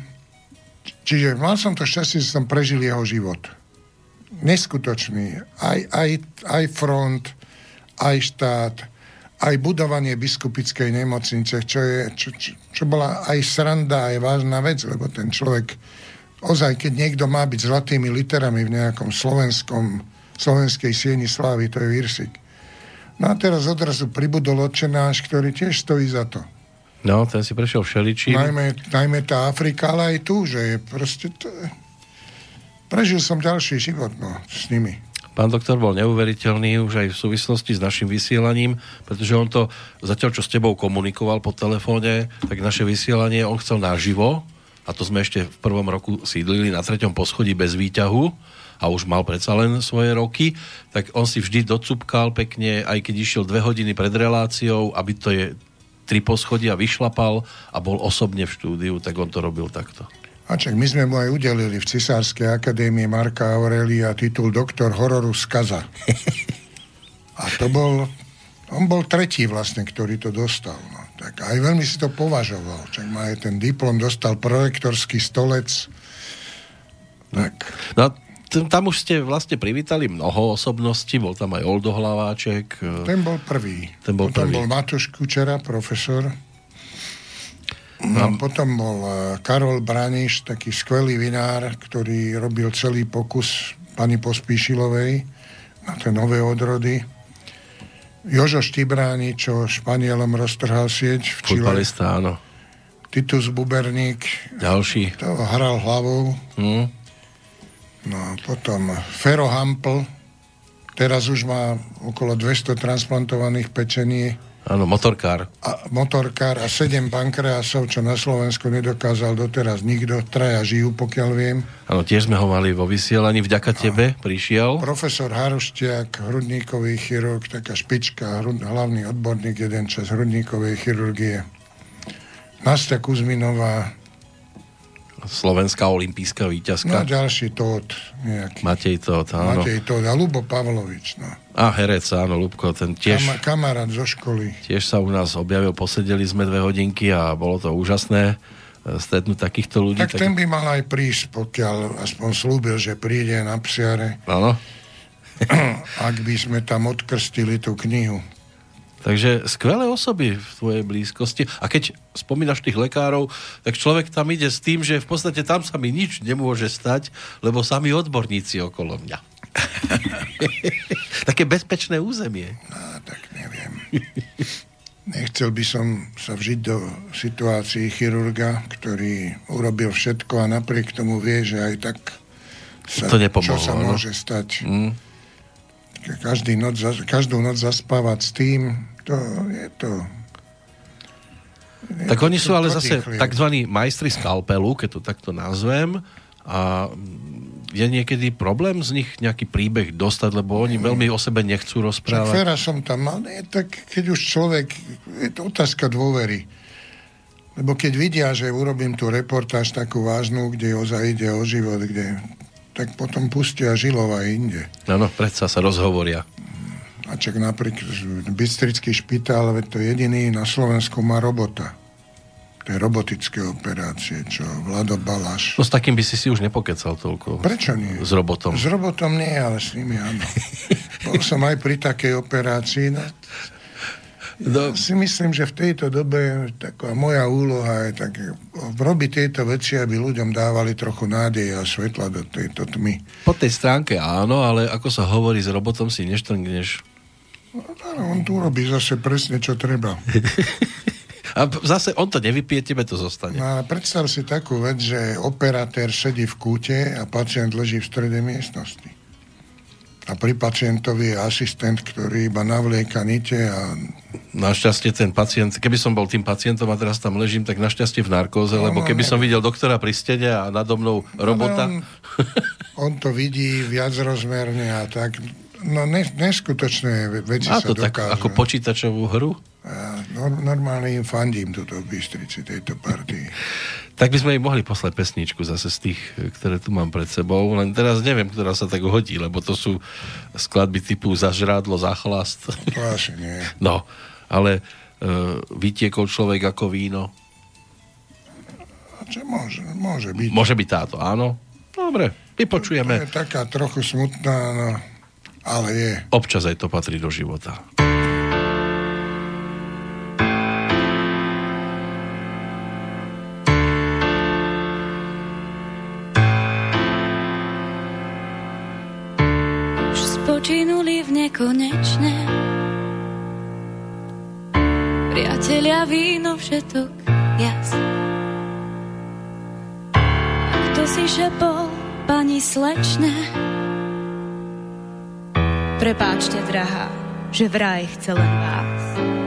Čiže mal som to šťastie, že som prežil jeho život. Neskutočný. Aj, aj, aj front, aj štát, aj budovanie biskupickej nemocnice, čo, je, čo, čo, čo bola aj sranda, aj vážna vec, lebo ten človek, ozaj, keď niekto má byť zlatými literami v nejakom slovenskom, slovenskej sieni slávy, to je Virsik. No a teraz odrazu pribudol odčenáš, ktorý tiež stojí za to. No, ten si prešiel všeličím. Najmä, najmä tá Afrika, ale aj tu, že je proste... To... Prežil som ďalší život, no, s nimi. Pán doktor bol neuveriteľný už aj v súvislosti s našim vysielaním, pretože on to zatiaľ, čo s tebou komunikoval po telefóne, tak naše vysielanie on chcel naživo, a to sme ešte v prvom roku sídlili na treťom poschodí bez výťahu, a už mal predsa len svoje roky, tak on si vždy docupkal pekne, aj keď išiel dve hodiny pred reláciou, aby to je tri poschodia vyšlapal a bol osobne v štúdiu, tak on to robil takto. A čak my sme mu aj udelili v Cisárskej akadémii Marka Aurelia titul doktor hororu skaza. A to bol, on bol tretí vlastne, ktorý to dostal. No. Tak aj veľmi si to považoval. Čak má aj ten diplom, dostal prorektorský stolec. Tak. No, tam už ste vlastne privítali mnoho osobností, bol tam aj Oldo Hlaváček. E, ten bol prvý. Ten bol potom prvý. bol Matúš Kučera, profesor. No, no. Potom bol e, Karol Braniš, taký skvelý vinár, ktorý robil celý pokus pani Pospíšilovej na tie nové odrody. Jožo Štibráni, čo Španielom roztrhal sieť v Čile. Futbalista, áno. Titus Buberník. Ďalší. To hral hlavou. Hmm. No potom Fero Hampl, teraz už má okolo 200 transplantovaných pečení. Áno, motorkár. A, motorkár a 7 pankreasov, čo na Slovensku nedokázal doteraz nikto. Traja žijú, pokiaľ viem. Áno, tiež sme ho mali vo vysielaní. Vďaka tebe prišiel. Profesor Haruštiak, hrudníkový chirurg, taká špička, hrud, hlavný odborník, jeden čas hrudníkovej chirurgie. Nastia Kuzminová, slovenská olimpijská víťazka. No ďalší Tóth nejaký. Matej Tóth, áno. Matej Tóth a Lubo Pavlovič, no. A herec, áno, Lubko, ten tiež... Kam, kamarát zo školy. Tiež sa u nás objavil, posedeli sme dve hodinky a bolo to úžasné e, stretnúť takýchto ľudí. Tak, tak ten by mal aj prísť, pokiaľ aspoň slúbil, že príde na psiare. Áno. Ak by sme tam odkrstili tú knihu. Takže skvelé osoby v tvojej blízkosti. A keď spomínaš tých lekárov, tak človek tam ide s tým, že v podstate tam sa mi nič nemôže stať, lebo sami odborníci okolo mňa. Také bezpečné územie. No, tak neviem. Nechcel by som sa vžiť do situácií chirurga, ktorý urobil všetko a napriek tomu vie, že aj tak sa, to nepomohlo, čo sa no? môže stať. Mm. Každý noc, každú noc zaspávať s tým, to je to... Je tak oni sú ale zase tzv. majstri skalpelu, keď to takto nazvem. A je niekedy problém z nich nejaký príbeh dostať, lebo oni veľmi o sebe nechcú rozprávať. Však Fera som tam mal, nie, tak keď už človek, je to otázka dôvery. Lebo keď vidia, že urobím tú reportáž takú vážnu, kde ozaj ide o život, kde, tak potom pustia Žilova inde. Áno, predsa sa rozhovoria. A čak napríklad Bystrický špitál, veď to jediný na Slovensku má robota. To je robotické operácie, čo Vlado Baláš. No s takým by si si už nepokecal toľko. Prečo nie? S robotom. S robotom nie, ale s nimi áno. Bol som aj pri takej operácii. No, ja no. si myslím, že v tejto dobe taká moja úloha je tak robiť tieto veci, aby ľuďom dávali trochu nádej a svetla do tejto tmy. Po tej stránke áno, ale ako sa hovorí, s robotom si neštrngneš No, on tu robí zase presne, čo treba. A zase on to nevypije, tebe to zostane. No predstav si takú vec, že operatér sedí v kúte a pacient leží v strede miestnosti. A pri pacientovi je asistent, ktorý iba navlieka nite a Našťastie ten pacient, keby som bol tým pacientom a teraz tam ležím, tak našťastie v narkóze, No, lebo no, keby ne. som videl doktora pri stene a nado mnou robota, Ale On, on to vidí viacrozmerne a tak. No ne, neskutočné veci sa to tak dokážu. ako počítačovú hru. A nor- normálne im fandím tuto v Bystrici, tejto partii. Tak by sme im mohli poslať pesničku zase z tých, ktoré tu mám pred sebou, len teraz neviem, ktorá sa tak hodí, lebo to sú skladby typu Zažrádlo, Zachlast. To asi nie. No, ale uh, vytiekol človek ako víno. A Čo môže, môže byť. Môže byť táto, áno? Dobre, To vypočujeme. je taká trochu smutná, no, ale je. Občas aj to patrí do života. Už spočinuli v nekonečne. Priatelia víno všetok jas. A kto si šepol, pani slečne? Prepáčte, drahá, že vraj chce len vás.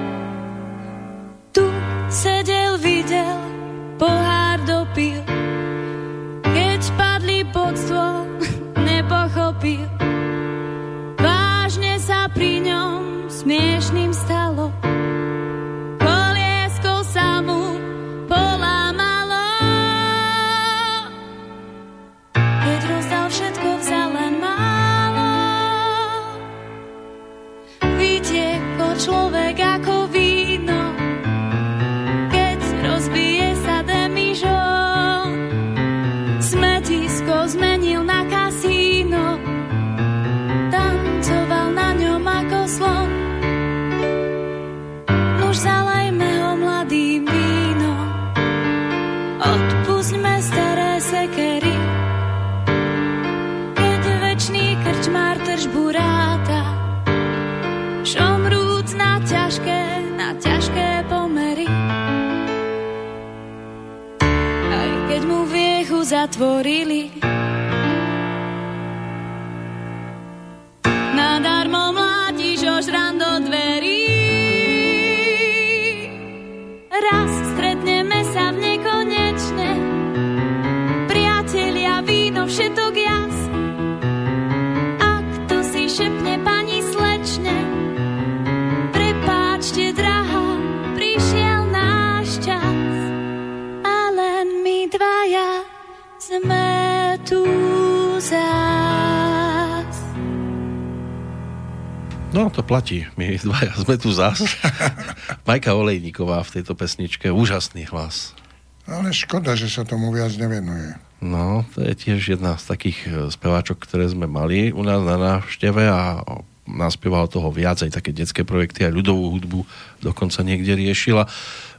No, to platí. My dvaja sme tu zás. Majka Olejníková v tejto pesničke. Úžasný hlas. Ale škoda, že sa tomu viac nevenuje. No, to je tiež jedna z takých e, speváčok, ktoré sme mali u nás na návšteve a naspievala toho viac, aj také detské projekty, aj ľudovú hudbu dokonca niekde riešila.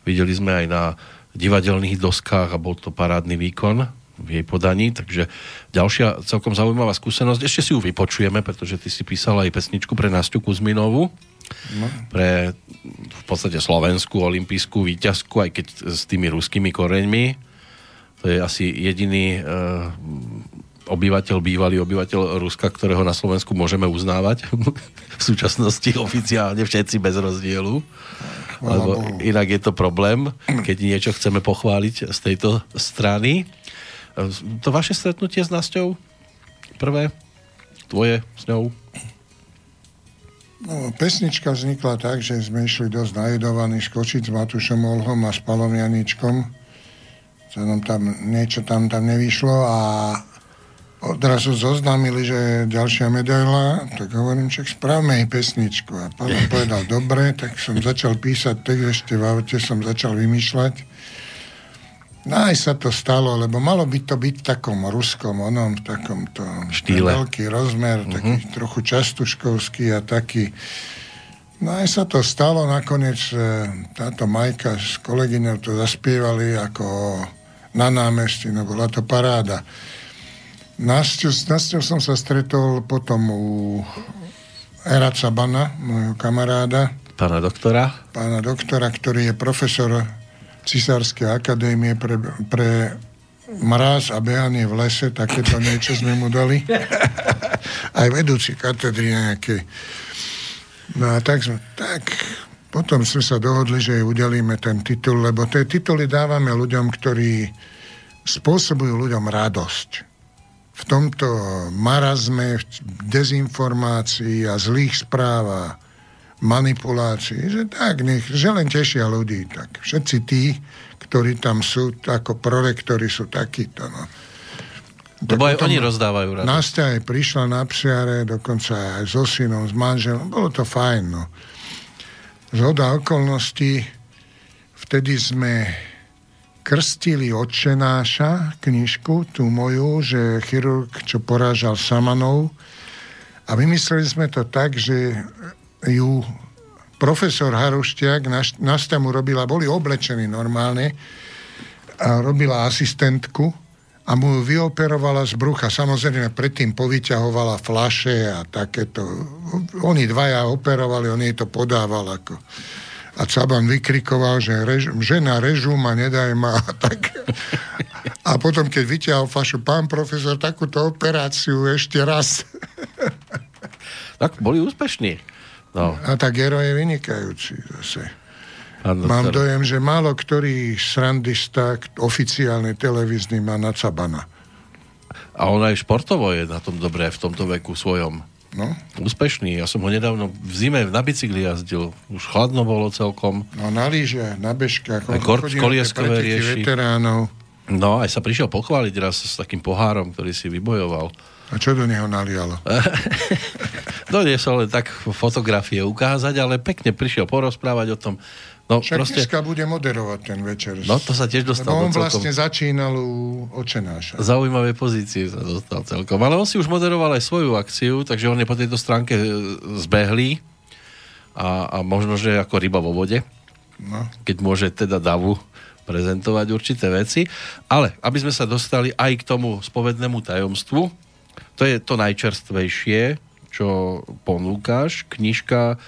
Videli sme aj na divadelných doskách a bol to parádny výkon v jej podaní, takže ďalšia celkom zaujímavá skúsenosť. Ešte si ju vypočujeme, pretože ty si písala aj pesničku pre Nastiu Kuzminovú, No, pre v podstate slovenskú olimpijskú výťazku, aj keď s tými ruskými koreňmi. To je asi jediný e, obyvateľ, bývalý obyvateľ Ruska, ktorého na Slovensku môžeme uznávať. v súčasnosti oficiálne všetci bez rozdielu. Lebo inak je to problém, keď niečo chceme pochváliť z tejto strany. E, To vaše stretnutie s Nasťou? Prvé? Tvoje s ňou? No, pesnička vznikla tak, že sme išli dosť najedovaní skočiť s Matušom Olhom a s Palom Janičkom. Sa nám tam, niečo tam, tam nevyšlo a odrazu zoznámili, že je ďalšia medaila, tak hovorím, čak spravme jej pesničku. A Palo povedal, dobre, tak som začal písať text, ešte v aute som začal vymýšľať. No aj sa to stalo, lebo malo by to byť v takom ruskom, onom, v takom to Štýle. veľký rozmer, taký trochu častuškovský a taký. No aj sa to stalo, nakoniec e, táto Majka s kolegyňou to zaspievali ako na námestí, no bola to paráda. Nasťou, som sa stretol potom u Eraca Bana, môjho kamaráda, Pána doktora? pána doktora, ktorý je profesor Cisárskej akadémie pre, pre mráz a behanie v lese, takéto niečo sme mu dali. Aj vedúci katedry nejaké. No a tak sme, tak potom sme sa dohodli, že udelíme ten titul, lebo tie tituly dávame ľuďom, ktorí spôsobujú ľuďom radosť. V tomto marazme, v dezinformácií a zlých správ a manipulácií, že tak, nech, že len tešia ľudí. Tak všetci tí, ktorí tam sú, ako prorektori sú takíto. No. Lebo aj oni rozdávajú radosť. Nastia aj prišla na psiare, dokonca aj so synom, s manželom. Bolo to fajn, no. Zhoda okolností, vtedy sme krstili odčenáša, knižku, tú moju, že chirurg, čo porážal samanov. A vymysleli sme to tak, že ju profesor Haruštiak, Nastia mu robila, boli oblečení normálne, a robila asistentku a mu ju vyoperovala z brucha. Samozrejme, predtým povyťahovala flaše a takéto. Oni dvaja operovali, on jej to podával ako... A Caban vykrikoval, že rež, žena režu ma, nedaj ma. Tak. a potom, keď vyťahol flašu, pán profesor, takúto operáciu ešte raz. tak boli úspešní. No. A tak Gero je vynikajúci zase. Ano, Mám dojem, že málo ktorý srandista oficiálny televízny má na Cabana. A on aj športovo je na tom dobré v tomto veku svojom. No. Úspešný. Ja som ho nedávno v zime na bicykli jazdil. Už chladno bolo celkom. No na lyže, na bežkách. Aj kort kolieskové rieši. Veteránov. No, aj sa prišiel pochváliť raz s takým pohárom, ktorý si vybojoval. A čo do neho nalialo? Doniesol len tak fotografie ukázať, ale pekne prišiel porozprávať o tom. No, Však proste... dneska bude moderovať ten večer. No, to sa tiež dostal. Lebo on celkom... vlastne začínal u očenáša. Zaujímavé pozície sa dostal celkom. Ale on si už moderoval aj svoju akciu, takže on je po tejto stránke e, zbehlý a, a možno, že ako ryba vo vode. No. Keď môže teda davu prezentovať určité veci. Ale aby sme sa dostali aj k tomu spovednému tajomstvu, to je to najčerstvejšie, čo ponúkaš. Knižka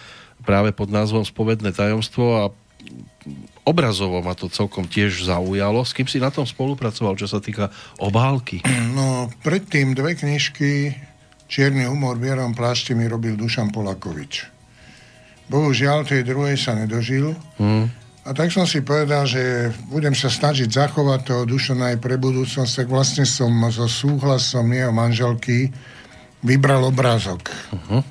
práve pod názvom Spovedné tajomstvo a obrazovo ma to celkom tiež zaujalo. S kým si na tom spolupracoval, čo sa týka obálky? No, predtým dve knižky Čierny humor v bierom plášti mi robil Dušan Polakovič. Bohužiaľ, tej druhej sa nedožil. Hmm. A tak som si povedal, že budem sa snažiť zachovať toho Dušana aj pre budúcnosť, tak vlastne som so súhlasom jeho manželky vybral obrázok. Uh-huh.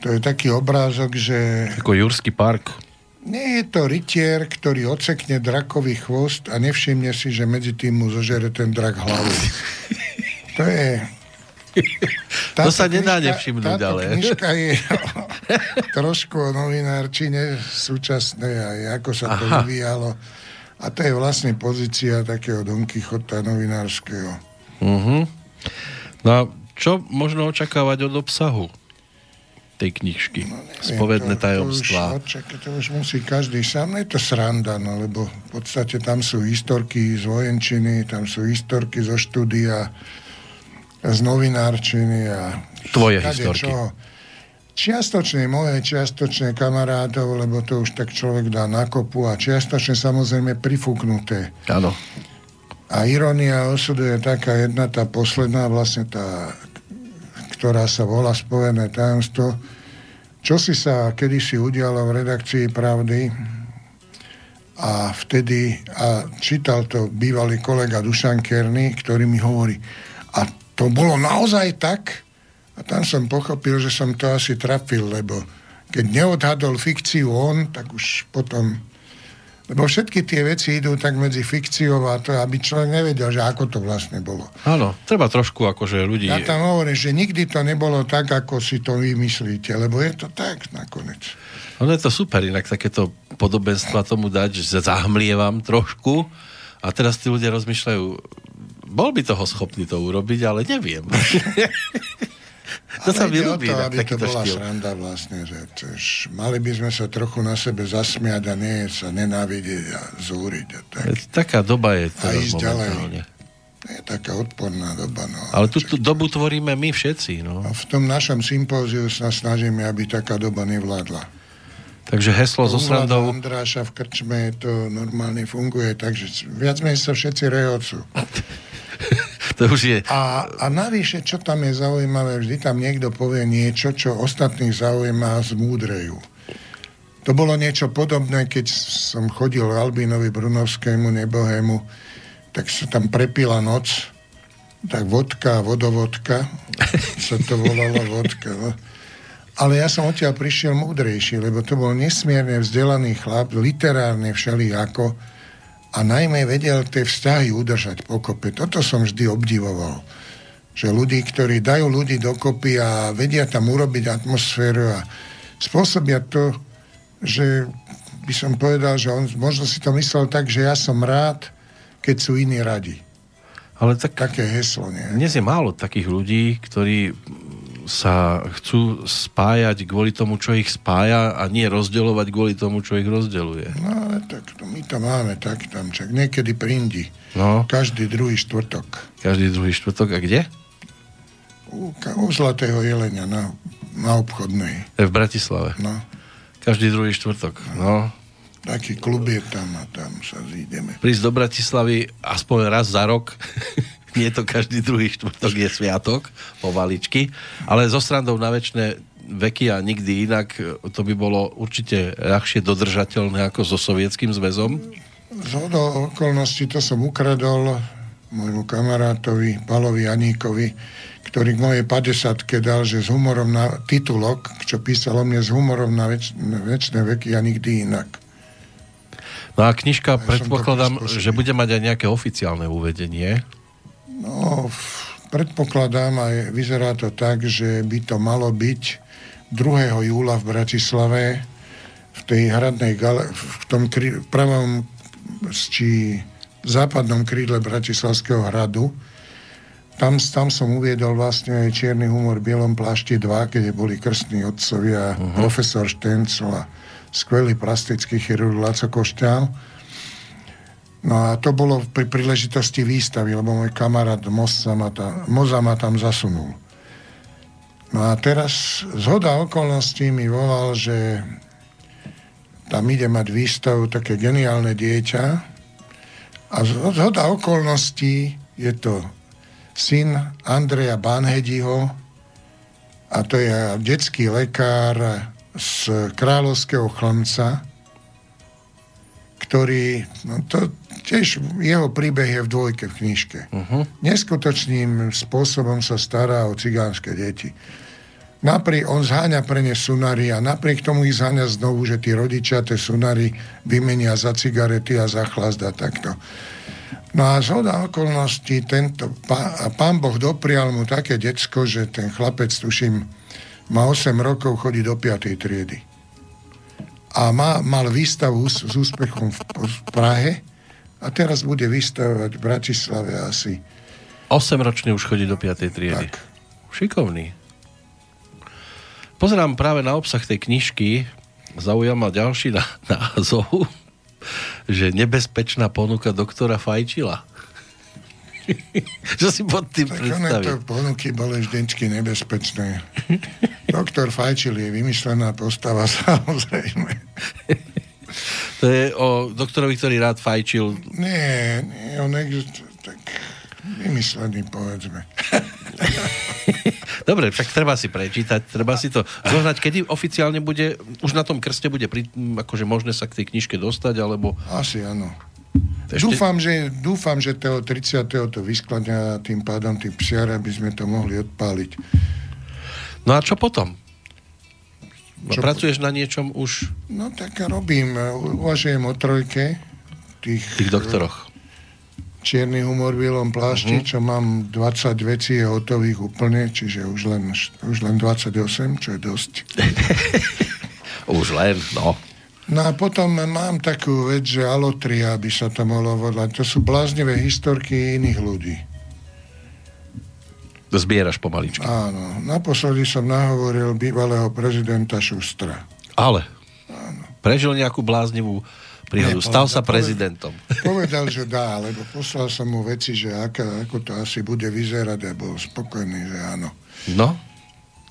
To je taký obrázok, že... Ako Jurský park. Nie je to rytier, ktorý ocekne drakový chvost a nevšimne si, že medzi tým mu zožere ten drak hlavu. to je to sa nedá nevšimnúť, táto ale... knižka je trošku o novinárčine súčasnej a ako sa to Aha. vyvíjalo. A to je vlastne pozícia takého Don Quixota novinárskeho. Uh-huh. No a čo možno očakávať od obsahu tej knižky? No, neviem, Spovedné tajomstvá. To, to, už, to už musí každý sám. Je to sranda, no, lebo v podstate tam sú historky z vojenčiny, tam sú historky zo štúdia z novinárčiny a... Tvoje historky. Čo. Čiastočne moje, čiastočne kamarátov, lebo to už tak človek dá na kopu a čiastočne samozrejme prifúknuté. Áno. A ironia osudu je taká jedna, tá posledná, vlastne tá, ktorá sa volá Spojené tajomstvo, čo si sa kedysi udialo v redakcii Pravdy a vtedy, a čítal to bývalý kolega Dušan Kerny, ktorý mi hovorí, a to bolo naozaj tak? A tam som pochopil, že som to asi trafil, lebo keď neodhadol fikciu on, tak už potom... Lebo všetky tie veci idú tak medzi fikciou a to, aby človek nevedel, že ako to vlastne bolo. Áno, treba trošku akože ľudí... Ja tam hovorím, že nikdy to nebolo tak, ako si to vymyslíte, lebo je to tak nakoniec. Ono je to super, inak takéto podobenstva tomu dať, že zahmlievam trošku a teraz tí ľudia rozmýšľajú, bol by toho schopný to urobiť, ale neviem. to sa mi ľúbi. To, aby to bola štýl. sranda vlastne, že tž, mali by sme sa trochu na sebe zasmiať a nie sa nenávidieť a zúriť. A tak. Taká doba je a ísť ďalej. Je taká odporná doba. No, ale tú, tú dobu tvoríme my všetci. No. A v tom našom sympóziu sa snažíme, aby taká doba nevládla. Takže heslo Vlada srandou... Andráša v krčme to normálne funguje, takže viac menej sa všetci rehocú. To už je... A, a navyše, čo tam je zaujímavé, vždy tam niekto povie niečo, čo ostatných zaujíma a zmúdrejú. To bolo niečo podobné, keď som chodil Albínovi Brunovskému, nebohému, tak sa tam prepila noc, tak vodka, vodovodka, sa to volalo vodka. No. Ale ja som odtiaľ prišiel múdrejší, lebo to bol nesmierne vzdelaný chlap, literárne všelijako, a najmä vedel tie vzťahy udržať pokope. Toto som vždy obdivoval. Že ľudí, ktorí dajú ľudí dokopy a vedia tam urobiť atmosféru a spôsobia to, že by som povedal, že on možno si to myslel tak, že ja som rád, keď sú iní radi. Ale tak Také heslo, nie? dnes je málo takých ľudí, ktorí sa chcú spájať kvôli tomu, čo ich spája a nie rozdeľovať kvôli tomu, čo ich rozdeľuje. No ale tak to, my to máme tak tam, čak niekedy prindi. No, Každý druhý štvrtok. každý druhý štvrtok. A kde? U, u Zlatého jelenia na, na obchodnej. V Bratislave. No, Každý druhý štvrtok. No, taký klub je tam a tam sa zídeme. prísť do Bratislavy aspoň raz za rok. Nie to každý druhý štvrtok je sviatok, povaličky, ale so srandou na väčšie veky a nikdy inak to by bolo určite ľahšie dodržateľné ako so sovietským zväzom. Z okolností to som ukradol môjmu kamarátovi Palovi Aníkovi, ktorý k mojej 50 dal, že s humorom na titulok, čo písal o mne s humorom na, väč, na väčšie veky a nikdy inak. No a knižka, to predpokladám, že bude mať aj nejaké oficiálne uvedenie. No, predpokladám aj vyzerá to tak, že by to malo byť 2. júla v Bratislave v tej hradnej gale, v tom kry, pravom či západnom krídle Bratislavského hradu. Tam, tam som uviedol vlastne aj Čierny humor v Bielom plášti 2, keď boli krstní otcovia, uh-huh. profesor Štencel a skvelý plastický chirurg Laco Košťál. No a to bolo pri príležitosti výstavy, lebo môj kamarát Moza ma, tam, Moza ma tam zasunul. No a teraz zhoda okolností mi volal, že tam ide mať výstavu také geniálne dieťa a zhoda okolností je to syn Andreja Banhediho a to je detský lekár z Kráľovského chlmca, ktorý, no to tiež jeho príbeh je v dvojke v knižke. Uh-huh. Neskutočným spôsobom sa stará o cigánske deti. Napriek, on zháňa pre ne sunary a napriek tomu ich zháňa znovu, že tí rodičia tie sunary vymenia za cigarety a za a takto. No a zhoda okolností, tento, pá, a pán Boh doprial mu také decko, že ten chlapec, tuším, má 8 rokov, chodí do 5. triedy. A má, mal výstavu s, s úspechom v, v Prahe a teraz bude vystavovať v Bratislave asi. 8 ročne už chodí do 5. triedy. Tak. Šikovný. Pozerám práve na obsah tej knižky, zaujal ma ďalší názov, že nebezpečná ponuka doktora Fajčila. Čo si pod tým Tak one to ponuky boli vždycky nebezpečné. Doktor Fajčil je vymyslená postava, samozrejme. To je o doktorovi, ktorý rád fajčil. Nie, nie, on existuje, tak vymyslený, povedzme. Dobre, však treba si prečítať, treba si to zohnať. Kedy oficiálne bude, už na tom krste bude pri, akože možné sa k tej knižke dostať, alebo Asi áno. ešte... Dúfam, že, dúfam, že toho 30. to vyskladňa tým pádom tým psiara by sme to mohli odpáliť. No a čo potom? Čo Pracuješ na niečom už No tak robím, uvažujem o trojke tých, tých doktoroch? čierny humor v bielom plášti, uh-huh. čo mám 20 vecí je hotových úplne, čiže už len, už len 28, čo je dosť. Už len, no. No a potom mám takú vec, že alotria by sa to mohlo volať. To sú bláznivé historky iných ľudí. Zbieraš pomaličky. Áno, naposledy som nahovoril bývalého prezidenta Šustra. Ale prežil nejakú bláznivú príhodu. Stal sa prezidentom. Povedal, že dá, lebo poslal som mu veci, že aká, ako to asi bude vyzerať a bol spokojný, že áno. No,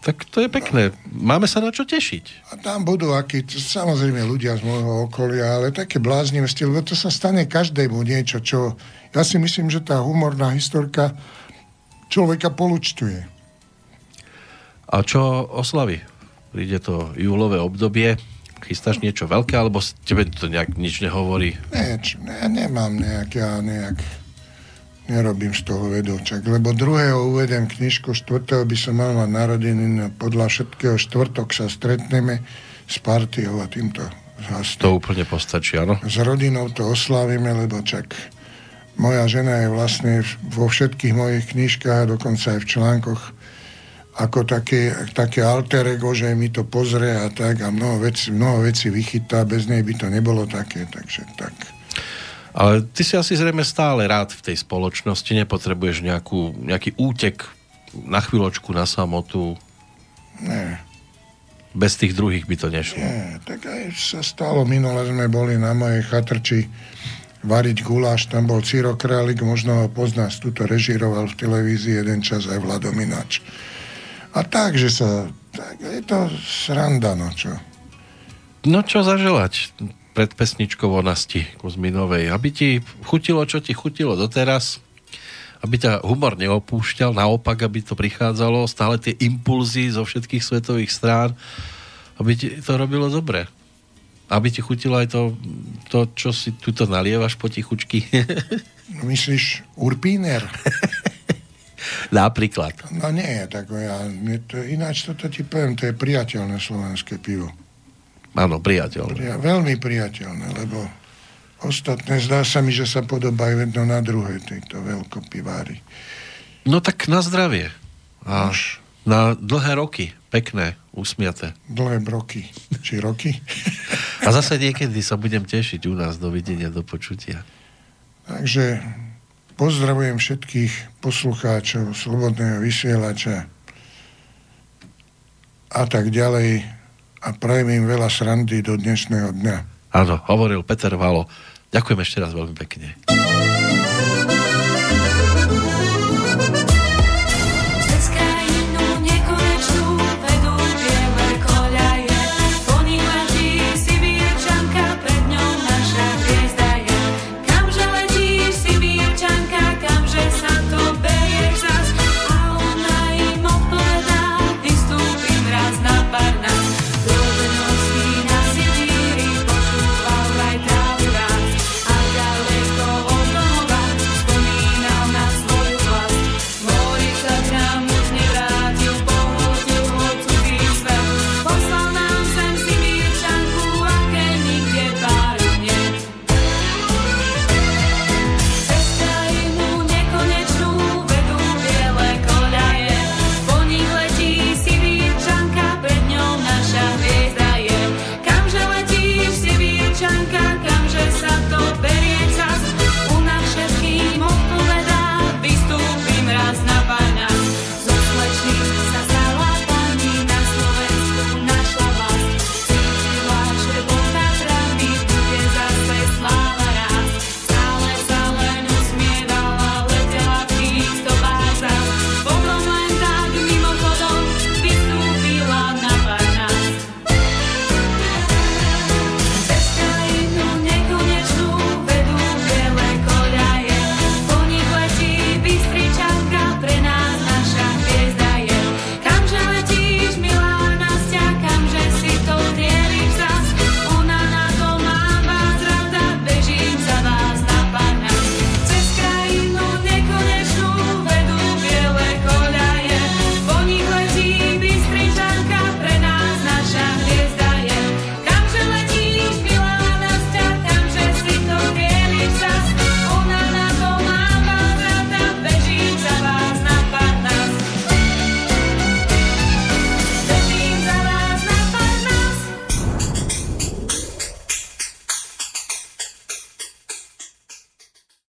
Tak to je pekné. Máme sa na čo tešiť. A tam budú akí, samozrejme ľudia z môjho okolia, ale také bláznivosti, lebo to sa stane každému niečo, čo... Ja si myslím, že tá humorná historka človeka polučtuje. A čo oslavy? Príde to júlové obdobie, chystáš niečo veľké, alebo tebe to nejak nič nehovorí? Ne, čo, ne, nemám nejak, ja nejak nerobím z toho vedovčak, lebo druhého uvedem knižku, štvrtého by som mal mať narodiny, no podľa všetkého štvrtok sa stretneme s partiou a týmto zhasne. To úplne postačí, áno? S rodinou to oslávime, lebo čak moja žena je vlastne vo všetkých mojich knižkách, dokonca aj v článkoch, ako také, také alter ego, že mi to pozrie a tak a mnoho vecí, mnoho vecí vychytá, bez nej by to nebolo také, takže tak. Ale ty si asi zrejme stále rád v tej spoločnosti, nepotrebuješ nejakú, nejaký útek na chvíľočku, na samotu. Nie. Bez tých druhých by to nešlo. Nie, tak aj sa stalo. Minule sme boli na mojej chatrči variť guláš, tam bol Ciro Králik, možno ho poznáš, tuto režíroval v televízii jeden čas aj Vladominač. A tak, že sa, tak je to sranda, no čo. No čo zaželať? pred pesničkou o Nasti Kuzminovej, aby ti chutilo, čo ti chutilo doteraz, aby ťa humor neopúšťal, naopak, aby to prichádzalo, stále tie impulzy zo všetkých svetových strán, aby ti to robilo dobre. Aby ti chutilo aj to, to čo si tuto nalievaš potichučky. Myslíš Urpíner? Napríklad. No nie, tak ja, to, ináč toto ti poviem, to je priateľné slovenské pivo. Áno, priateľné. Pria, veľmi priateľné, lebo ostatné zdá sa mi, že sa podobajú jedno na druhé, tieto veľkopivári. No tak na zdravie. A Až. na dlhé roky. Pekné, usmiate. Dlhé broky. Či roky? A zase niekedy sa budem tešiť u nás. Dovidenia, do počutia. Takže pozdravujem všetkých poslucháčov Slobodného vysielača a tak ďalej a prajem im veľa srandy do dnešného dňa. Áno, hovoril Peter Valo. Ďakujem ešte raz veľmi pekne.